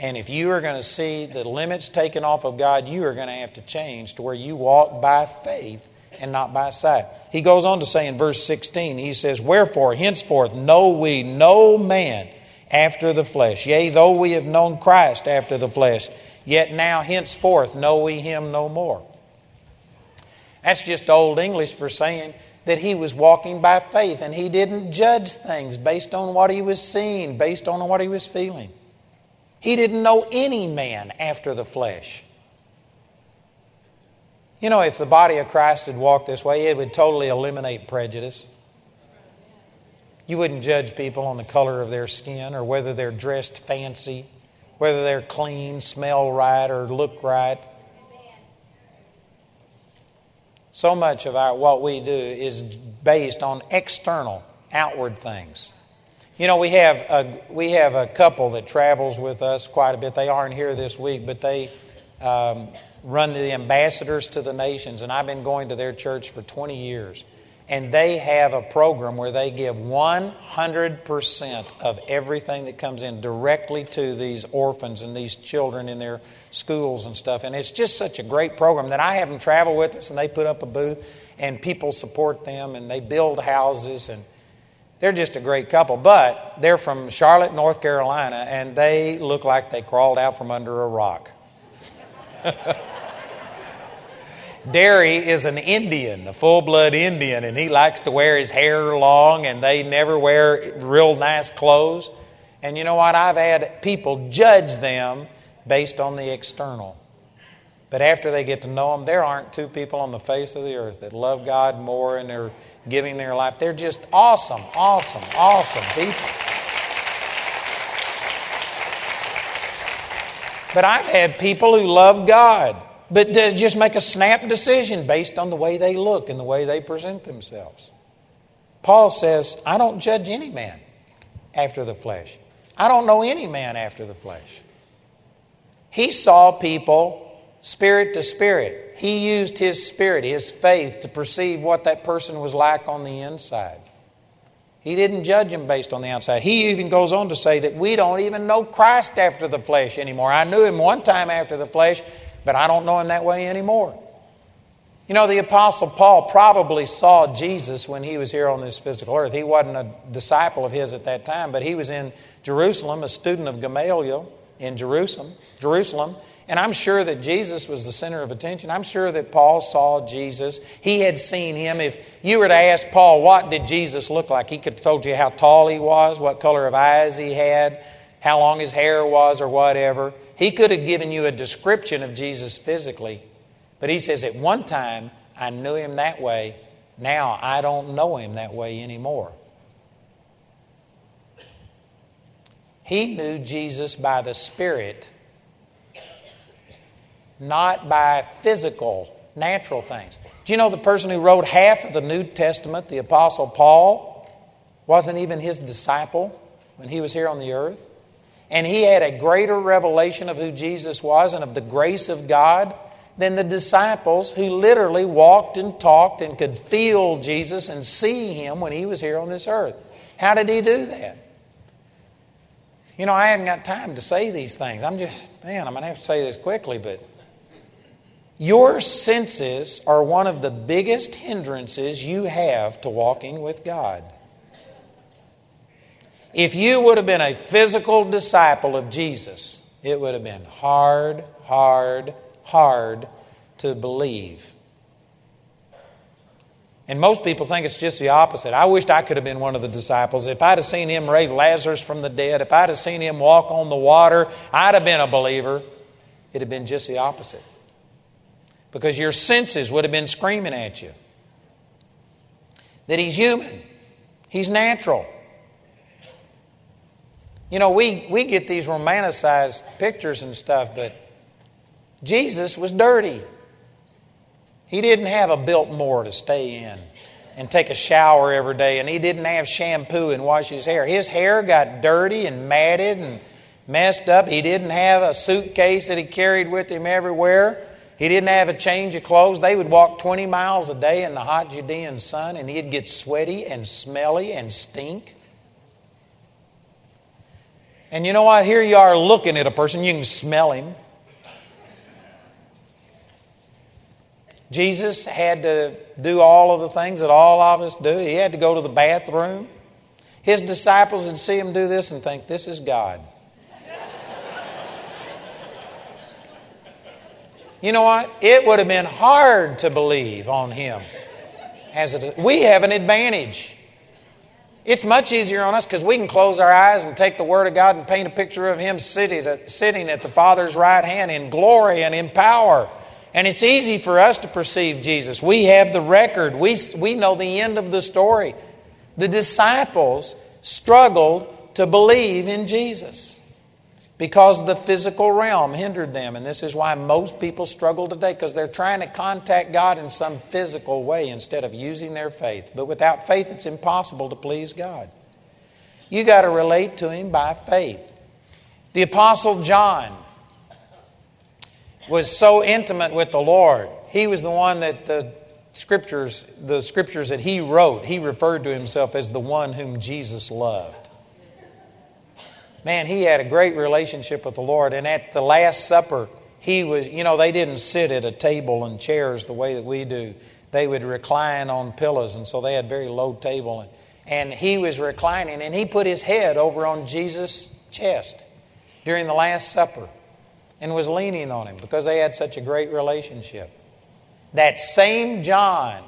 And if you are going to see the limits taken off of God, you are going to have to change to where you walk by faith and not by sight. He goes on to say in verse 16, he says, Wherefore, henceforth, know we no man after the flesh. Yea, though we have known Christ after the flesh, yet now henceforth know we him no more. That's just old English for saying that he was walking by faith and he didn't judge things based on what he was seeing, based on what he was feeling. He didn't know any man after the flesh. You know, if the body of Christ had walked this way, it would totally eliminate prejudice. You wouldn't judge people on the color of their skin or whether they're dressed fancy, whether they're clean, smell right, or look right. So much of our what we do is based on external, outward things. You know, we have a we have a couple that travels with us quite a bit. They aren't here this week, but they um, run the ambassadors to the nations, and I've been going to their church for 20 years. And they have a program where they give 100% of everything that comes in directly to these orphans and these children in their schools and stuff. And it's just such a great program that I have them travel with us and they put up a booth and people support them and they build houses and they're just a great couple. But they're from Charlotte, North Carolina, and they look like they crawled out from under a rock. Derry is an Indian, a full blood Indian, and he likes to wear his hair long, and they never wear real nice clothes. And you know what? I've had people judge them based on the external. But after they get to know them, there aren't two people on the face of the earth that love God more and they're giving their life. They're just awesome, awesome, awesome people. But I've had people who love God but just make a snap decision based on the way they look and the way they present themselves. Paul says, I don't judge any man after the flesh. I don't know any man after the flesh. He saw people spirit to spirit. He used his spirit, his faith, to perceive what that person was like on the inside. He didn't judge him based on the outside. He even goes on to say that we don't even know Christ after the flesh anymore. I knew him one time after the flesh, but I don't know him that way anymore. You know, the Apostle Paul probably saw Jesus when he was here on this physical earth. He wasn't a disciple of his at that time, but he was in Jerusalem, a student of Gamaliel in Jerusalem, Jerusalem, and I'm sure that Jesus was the center of attention. I'm sure that Paul saw Jesus. He had seen him. If you were to ask Paul, what did Jesus look like? He could have told you how tall he was, what color of eyes he had, how long his hair was, or whatever. He could have given you a description of Jesus physically. But he says, at one time, I knew him that way. Now I don't know him that way anymore. He knew Jesus by the Spirit, not by physical, natural things. Do you know the person who wrote half of the New Testament, the Apostle Paul, wasn't even his disciple when he was here on the earth? And he had a greater revelation of who Jesus was and of the grace of God than the disciples who literally walked and talked and could feel Jesus and see him when he was here on this earth. How did he do that? You know, I haven't got time to say these things. I'm just, man, I'm going to have to say this quickly, but your senses are one of the biggest hindrances you have to walking with God. If you would have been a physical disciple of Jesus, it would have been hard, hard, hard to believe. And most people think it's just the opposite. I wished I could have been one of the disciples. If I'd have seen him raise Lazarus from the dead, if I'd have seen him walk on the water, I'd have been a believer. It'd have been just the opposite. Because your senses would have been screaming at you that he's human, he's natural. You know, we, we get these romanticized pictures and stuff, but Jesus was dirty. He didn't have a Biltmore to stay in and take a shower every day, and he didn't have shampoo and wash his hair. His hair got dirty and matted and messed up. He didn't have a suitcase that he carried with him everywhere. He didn't have a change of clothes. They would walk 20 miles a day in the hot Judean sun, and he'd get sweaty and smelly and stink. And you know what? Here you are looking at a person, you can smell him. Jesus had to do all of the things that all of us do. He had to go to the bathroom. His disciples would see him do this and think, this is God. You know what? It would have been hard to believe on him. As we have an advantage. It's much easier on us because we can close our eyes and take the Word of God and paint a picture of Him sitting, sitting at the Father's right hand in glory and in power. And it's easy for us to perceive Jesus. We have the record, we, we know the end of the story. The disciples struggled to believe in Jesus because the physical realm hindered them. And this is why most people struggle today because they're trying to contact God in some physical way instead of using their faith. But without faith, it's impossible to please God. You got to relate to Him by faith. The Apostle John was so intimate with the Lord. He was the one that the scriptures, the scriptures that he wrote, he referred to himself as the one whom Jesus loved. Man, he had a great relationship with the Lord. And at the Last Supper, he was, you know, they didn't sit at a table and chairs the way that we do. They would recline on pillows, and so they had very low table. And, and he was reclining, and he put his head over on Jesus' chest during the Last Supper and was leaning on him because they had such a great relationship. That same John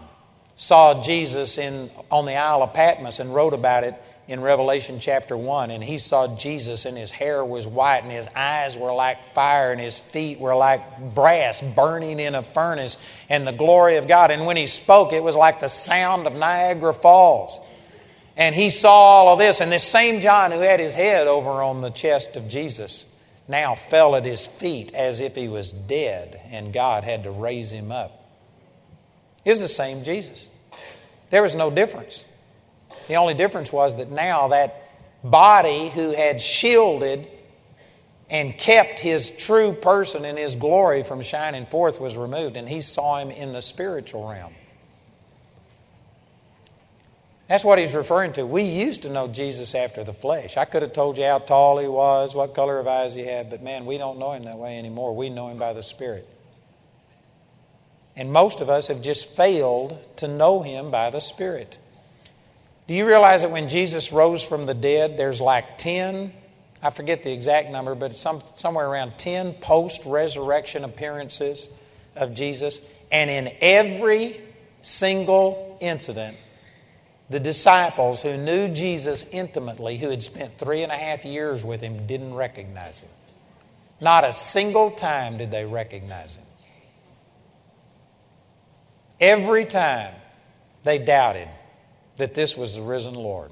saw Jesus in, on the Isle of Patmos and wrote about it in Revelation chapter 1. And he saw Jesus, and his hair was white, and his eyes were like fire, and his feet were like brass burning in a furnace, and the glory of God. And when he spoke, it was like the sound of Niagara Falls. And he saw all of this. And this same John who had his head over on the chest of Jesus now fell at his feet as if he was dead and God had to raise him up. Is the same Jesus. There was no difference. The only difference was that now that body who had shielded and kept his true person and his glory from shining forth was removed, and he saw him in the spiritual realm. That's what he's referring to. We used to know Jesus after the flesh. I could have told you how tall he was, what color of eyes he had, but man, we don't know him that way anymore. We know him by the Spirit. And most of us have just failed to know Him by the Spirit. Do you realize that when Jesus rose from the dead, there's like 10, I forget the exact number, but some, somewhere around 10 post resurrection appearances of Jesus? And in every single incident, the disciples who knew Jesus intimately, who had spent three and a half years with him, didn't recognize him. Not a single time did they recognize him. Every time they doubted that this was the risen Lord.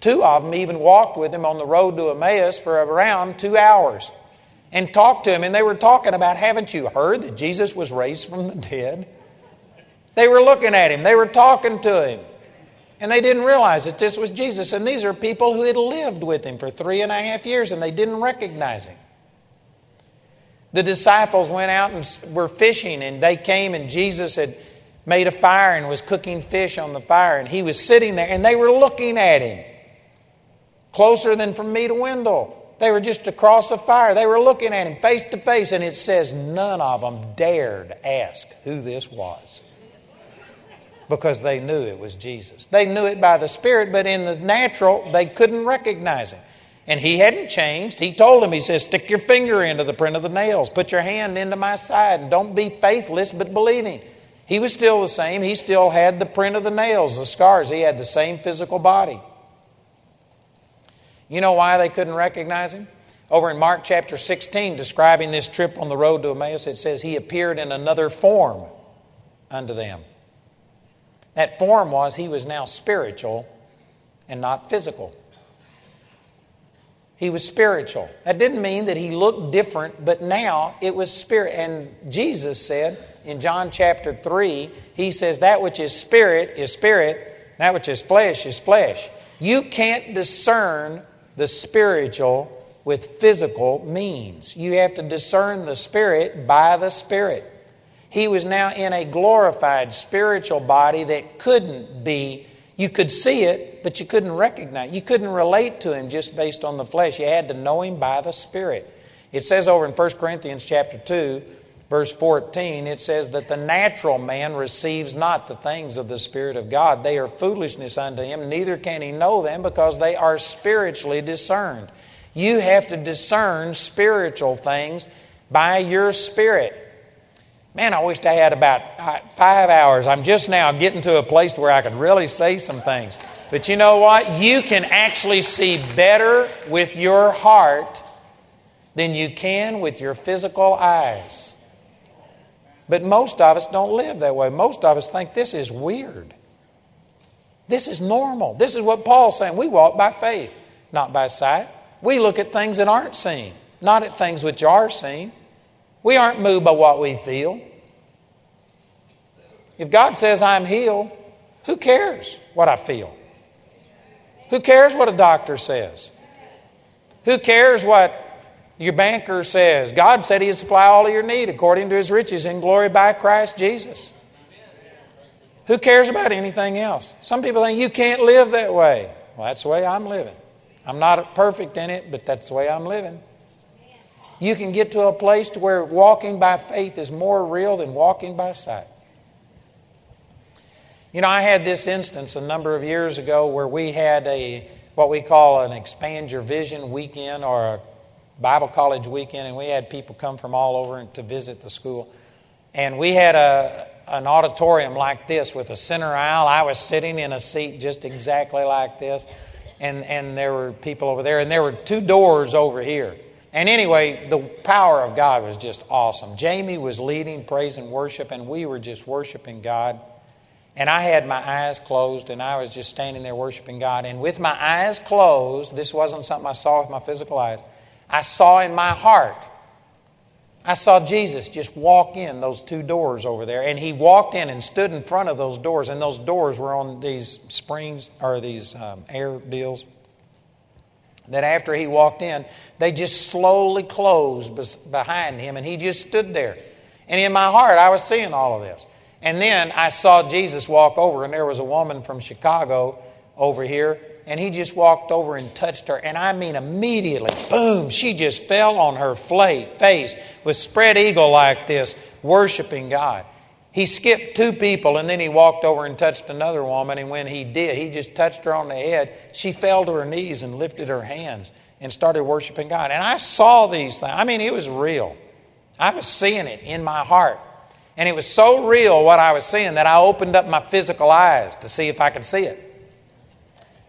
Two of them even walked with him on the road to Emmaus for around two hours and talked to him. And they were talking about, haven't you heard that Jesus was raised from the dead? They were looking at him, they were talking to him. And they didn't realize that this was Jesus. And these are people who had lived with him for three and a half years and they didn't recognize him. The disciples went out and were fishing, and they came, and Jesus had made a fire and was cooking fish on the fire, and he was sitting there, and they were looking at him closer than from me to Wendell. They were just across the fire. They were looking at him face to face, and it says none of them dared ask who this was because they knew it was Jesus. They knew it by the Spirit, but in the natural, they couldn't recognize him. And he hadn't changed. He told him, he says, stick your finger into the print of the nails, put your hand into my side, and don't be faithless but believing. He was still the same. He still had the print of the nails, the scars. He had the same physical body. You know why they couldn't recognize him? Over in Mark chapter 16, describing this trip on the road to Emmaus, it says he appeared in another form unto them. That form was he was now spiritual and not physical. He was spiritual. That didn't mean that he looked different, but now it was spirit. And Jesus said in John chapter 3, he says, That which is spirit is spirit, that which is flesh is flesh. You can't discern the spiritual with physical means. You have to discern the spirit by the spirit. He was now in a glorified spiritual body that couldn't be you could see it, but you couldn't recognize. You couldn't relate to him just based on the flesh. You had to know him by the Spirit. It says over in 1 Corinthians chapter 2, verse 14, it says that the natural man receives not the things of the Spirit of God. They are foolishness unto him, neither can he know them because they are spiritually discerned. You have to discern spiritual things by your spirit. Man, I wished I had about uh, five hours. I'm just now getting to a place where I could really say some things. But you know what? You can actually see better with your heart than you can with your physical eyes. But most of us don't live that way. Most of us think this is weird. This is normal. This is what Paul's saying. We walk by faith, not by sight. We look at things that aren't seen, not at things which are seen. We aren't moved by what we feel. If God says I'm healed, who cares what I feel? Who cares what a doctor says? Who cares what your banker says? God said He'd supply all of your need according to His riches in glory by Christ Jesus. Who cares about anything else? Some people think you can't live that way. Well, that's the way I'm living. I'm not perfect in it, but that's the way I'm living you can get to a place to where walking by faith is more real than walking by sight. You know, I had this instance a number of years ago where we had a what we call an expand your vision weekend or a Bible college weekend, and we had people come from all over to visit the school. And we had a an auditorium like this with a center aisle. I was sitting in a seat just exactly like this, and and there were people over there, and there were two doors over here. And anyway, the power of God was just awesome. Jamie was leading praise and worship, and we were just worshiping God. And I had my eyes closed, and I was just standing there worshiping God. And with my eyes closed, this wasn't something I saw with my physical eyes, I saw in my heart. I saw Jesus just walk in those two doors over there. And he walked in and stood in front of those doors, and those doors were on these springs or these um, air deals that after he walked in, they just slowly closed behind him, and he just stood there. And in my heart, I was seeing all of this. And then I saw Jesus walk over, and there was a woman from Chicago over here, and he just walked over and touched her. And I mean, immediately, boom, she just fell on her face with spread eagle like this, worshiping God. He skipped two people and then he walked over and touched another woman. And when he did, he just touched her on the head. She fell to her knees and lifted her hands and started worshiping God. And I saw these things. I mean, it was real. I was seeing it in my heart. And it was so real what I was seeing that I opened up my physical eyes to see if I could see it.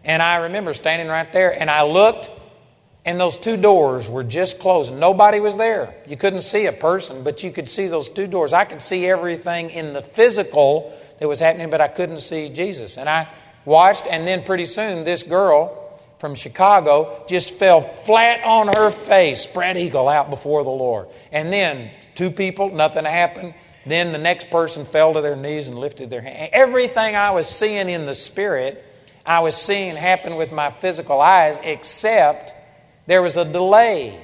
And I remember standing right there and I looked and those two doors were just closed. Nobody was there. You couldn't see a person, but you could see those two doors. I could see everything in the physical that was happening, but I couldn't see Jesus. And I watched, and then pretty soon, this girl from Chicago just fell flat on her face, spread eagle out before the Lord. And then two people, nothing happened. Then the next person fell to their knees and lifted their hand. Everything I was seeing in the spirit, I was seeing happen with my physical eyes, except there was a delay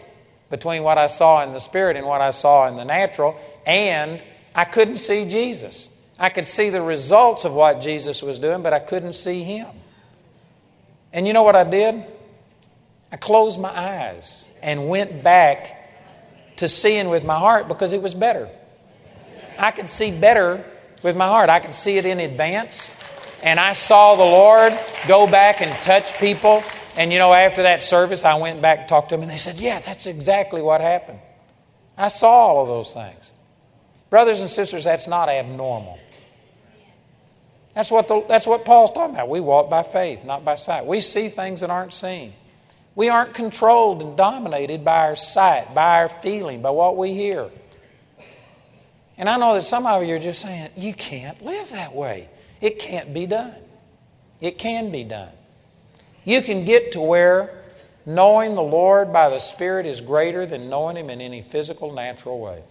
between what I saw in the spirit and what I saw in the natural, and I couldn't see Jesus. I could see the results of what Jesus was doing, but I couldn't see him. And you know what I did? I closed my eyes and went back to seeing with my heart because it was better. I could see better with my heart. I could see it in advance. And I saw the Lord go back and touch people and you know, after that service, I went back and talked to them, and they said, Yeah, that's exactly what happened. I saw all of those things. Brothers and sisters, that's not abnormal. That's what, the, that's what Paul's talking about. We walk by faith, not by sight. We see things that aren't seen. We aren't controlled and dominated by our sight, by our feeling, by what we hear. And I know that some of you are just saying, you can't live that way. It can't be done. It can be done. You can get to where knowing the Lord by the Spirit is greater than knowing Him in any physical, natural way.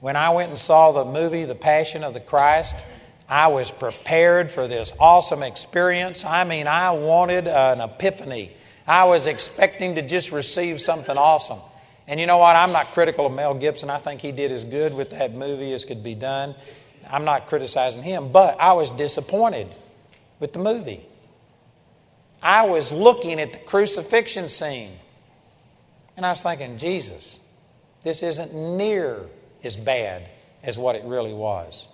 When I went and saw the movie, The Passion of the Christ, I was prepared for this awesome experience. I mean, I wanted an epiphany. I was expecting to just receive something awesome. And you know what? I'm not critical of Mel Gibson. I think he did as good with that movie as could be done. I'm not criticizing him, but I was disappointed with the movie. I was looking at the crucifixion scene. And I was thinking, Jesus, this isn't near as bad as what it really was.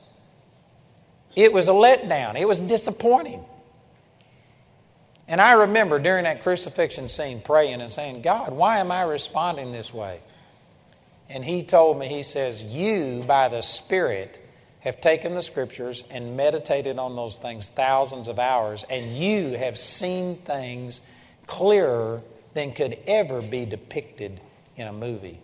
It was a letdown, it was disappointing. And I remember during that crucifixion scene praying and saying, God, why am I responding this way? And he told me, he says, You, by the Spirit, have taken the scriptures and meditated on those things thousands of hours, and you have seen things clearer than could ever be depicted in a movie.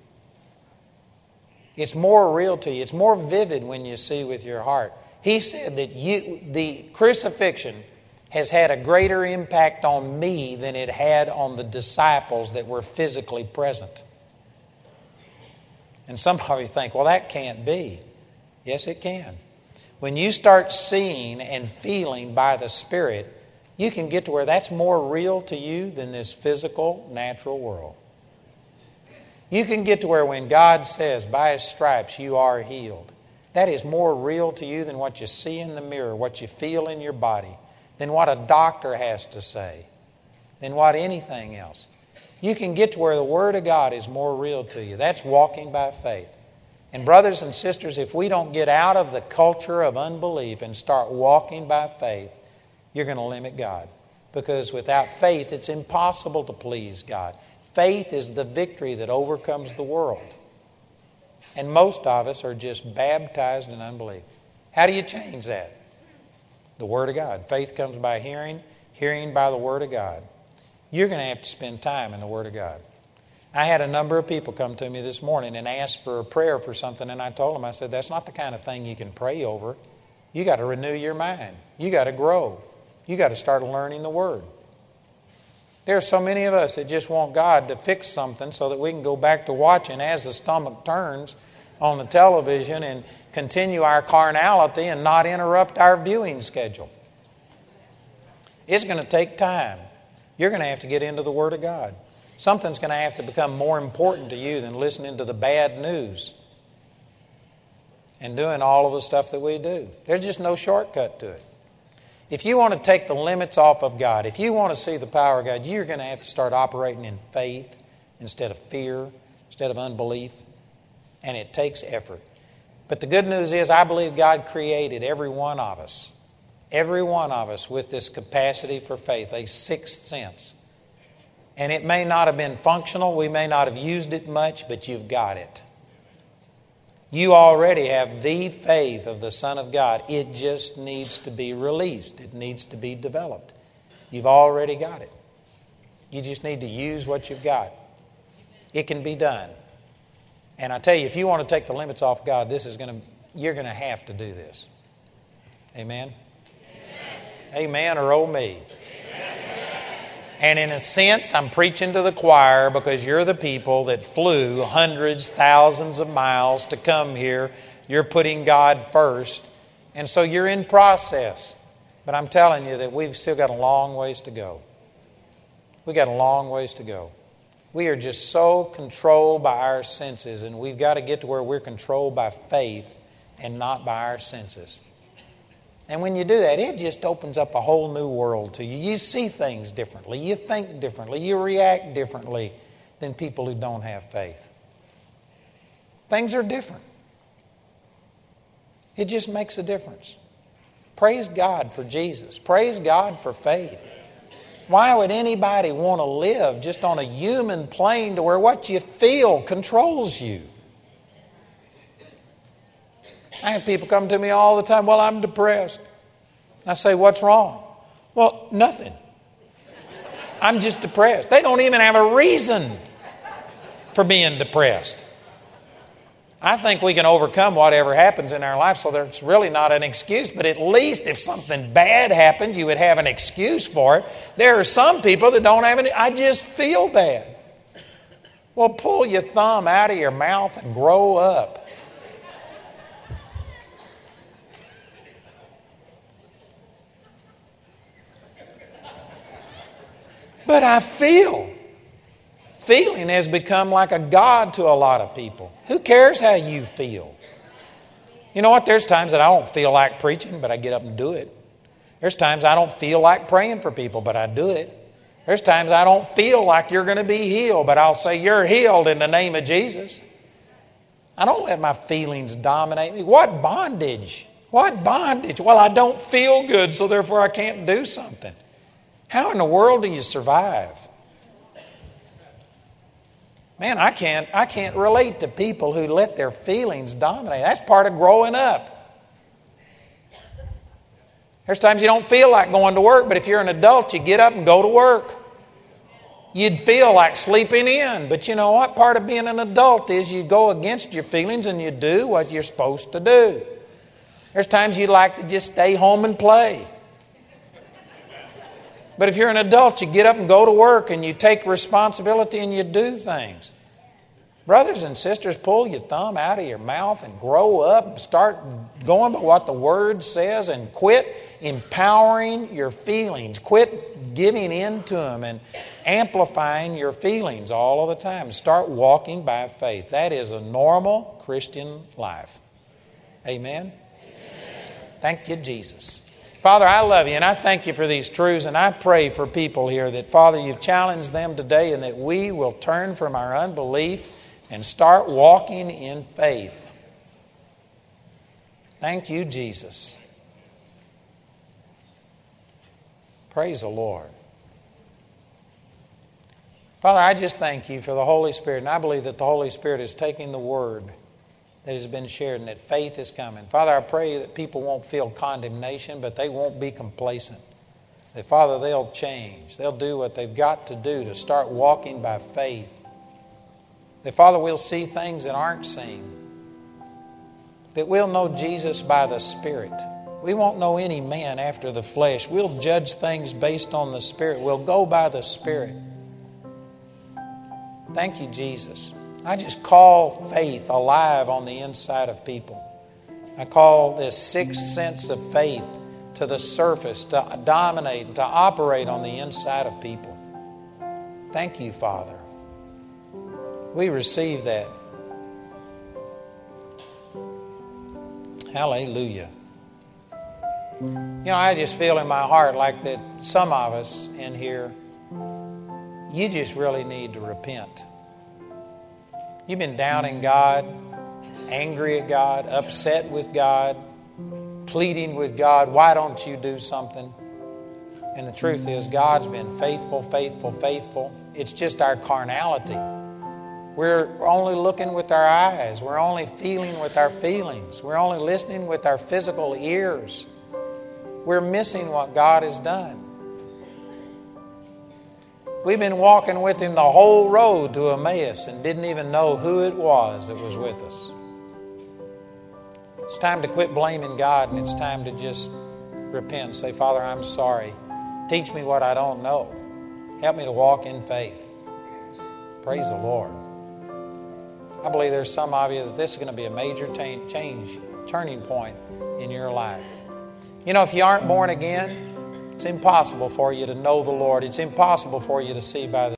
It's more real to you. It's more vivid when you see with your heart. He said that you, the crucifixion has had a greater impact on me than it had on the disciples that were physically present. And some of you think, well, that can't be. Yes, it can. When you start seeing and feeling by the Spirit, you can get to where that's more real to you than this physical, natural world. You can get to where when God says, by His stripes you are healed, that is more real to you than what you see in the mirror, what you feel in your body, than what a doctor has to say, than what anything else. You can get to where the Word of God is more real to you. That's walking by faith. And, brothers and sisters, if we don't get out of the culture of unbelief and start walking by faith, you're going to limit God. Because without faith, it's impossible to please God. Faith is the victory that overcomes the world. And most of us are just baptized in unbelief. How do you change that? The Word of God. Faith comes by hearing, hearing by the Word of God. You're going to have to spend time in the Word of God. I had a number of people come to me this morning and ask for a prayer for something, and I told them, I said, that's not the kind of thing you can pray over. You got to renew your mind. You got to grow. You got to start learning the Word. There are so many of us that just want God to fix something so that we can go back to watching as the stomach turns on the television and continue our carnality and not interrupt our viewing schedule. It's going to take time. You're going to have to get into the Word of God. Something's going to have to become more important to you than listening to the bad news and doing all of the stuff that we do. There's just no shortcut to it. If you want to take the limits off of God, if you want to see the power of God, you're going to have to start operating in faith instead of fear, instead of unbelief. And it takes effort. But the good news is, I believe God created every one of us, every one of us with this capacity for faith, a sixth sense. And it may not have been functional, we may not have used it much, but you've got it. You already have the faith of the Son of God. It just needs to be released, it needs to be developed. You've already got it. You just need to use what you've got. It can be done. And I tell you, if you want to take the limits off God, this is going to you're going to have to do this. Amen. Amen, Amen or oh me. And in a sense, I'm preaching to the choir because you're the people that flew hundreds, thousands of miles to come here. You're putting God first. And so you're in process. But I'm telling you that we've still got a long ways to go. We've got a long ways to go. We are just so controlled by our senses, and we've got to get to where we're controlled by faith and not by our senses. And when you do that, it just opens up a whole new world to you. You see things differently, you think differently, you react differently than people who don't have faith. Things are different. It just makes a difference. Praise God for Jesus. Praise God for faith. Why would anybody want to live just on a human plane to where what you feel controls you? I have people come to me all the time, well, I'm depressed. I say, what's wrong? Well, nothing. I'm just depressed. They don't even have a reason for being depressed. I think we can overcome whatever happens in our life, so there's really not an excuse. But at least if something bad happened, you would have an excuse for it. There are some people that don't have any, I just feel bad. Well, pull your thumb out of your mouth and grow up. But I feel feeling has become like a god to a lot of people. Who cares how you feel? You know what? There's times that I don't feel like preaching, but I get up and do it. There's times I don't feel like praying for people, but I do it. There's times I don't feel like you're going to be healed, but I'll say, You're healed in the name of Jesus. I don't let my feelings dominate me. What bondage? What bondage? Well, I don't feel good, so therefore I can't do something. How in the world do you survive? Man, I can't I can't relate to people who let their feelings dominate. That's part of growing up. There's times you don't feel like going to work, but if you're an adult, you get up and go to work. You'd feel like sleeping in, but you know what? Part of being an adult is you go against your feelings and you do what you're supposed to do. There's times you'd like to just stay home and play. But if you're an adult, you get up and go to work and you take responsibility and you do things. Brothers and sisters, pull your thumb out of your mouth and grow up and start going by what the Word says and quit empowering your feelings. Quit giving in to them and amplifying your feelings all of the time. Start walking by faith. That is a normal Christian life. Amen? Amen. Thank you, Jesus. Father, I love you and I thank you for these truths and I pray for people here that, Father, you've challenged them today and that we will turn from our unbelief and start walking in faith. Thank you, Jesus. Praise the Lord. Father, I just thank you for the Holy Spirit, and I believe that the Holy Spirit is taking the Word that has been shared and that faith is coming. Father, I pray that people won't feel condemnation, but they won't be complacent. That, Father, they'll change. They'll do what they've got to do to start walking by faith. That, Father, we'll see things that aren't seen. That we'll know Jesus by the Spirit. We won't know any man after the flesh. We'll judge things based on the Spirit. We'll go by the Spirit. Thank you, Jesus. I just call faith alive on the inside of people. I call this sixth sense of faith to the surface, to dominate, to operate on the inside of people. Thank you, Father. We receive that. Hallelujah. You know, I just feel in my heart like that some of us in here, you just really need to repent. You've been doubting God. angry at God, upset with God, pleading with God, why don't you do something? And the truth is, God's been faithful, faithful, faithful. It's just our carnality. We're only looking with our eyes. We're only feeling with our feelings. We're only listening with our physical ears. We're missing what God has done. We've been walking with Him the whole road to Emmaus and didn't even know who it was that was with us. It's time to quit blaming God and it's time to just repent say, Father, I'm sorry. Teach me what I don't know. Help me to walk in faith. Praise the Lord. I believe there's some of you that this is going to be a major t- change, turning point in your life. You know, if you aren't born again, it's impossible for you to know the Lord. It's impossible for you to see by the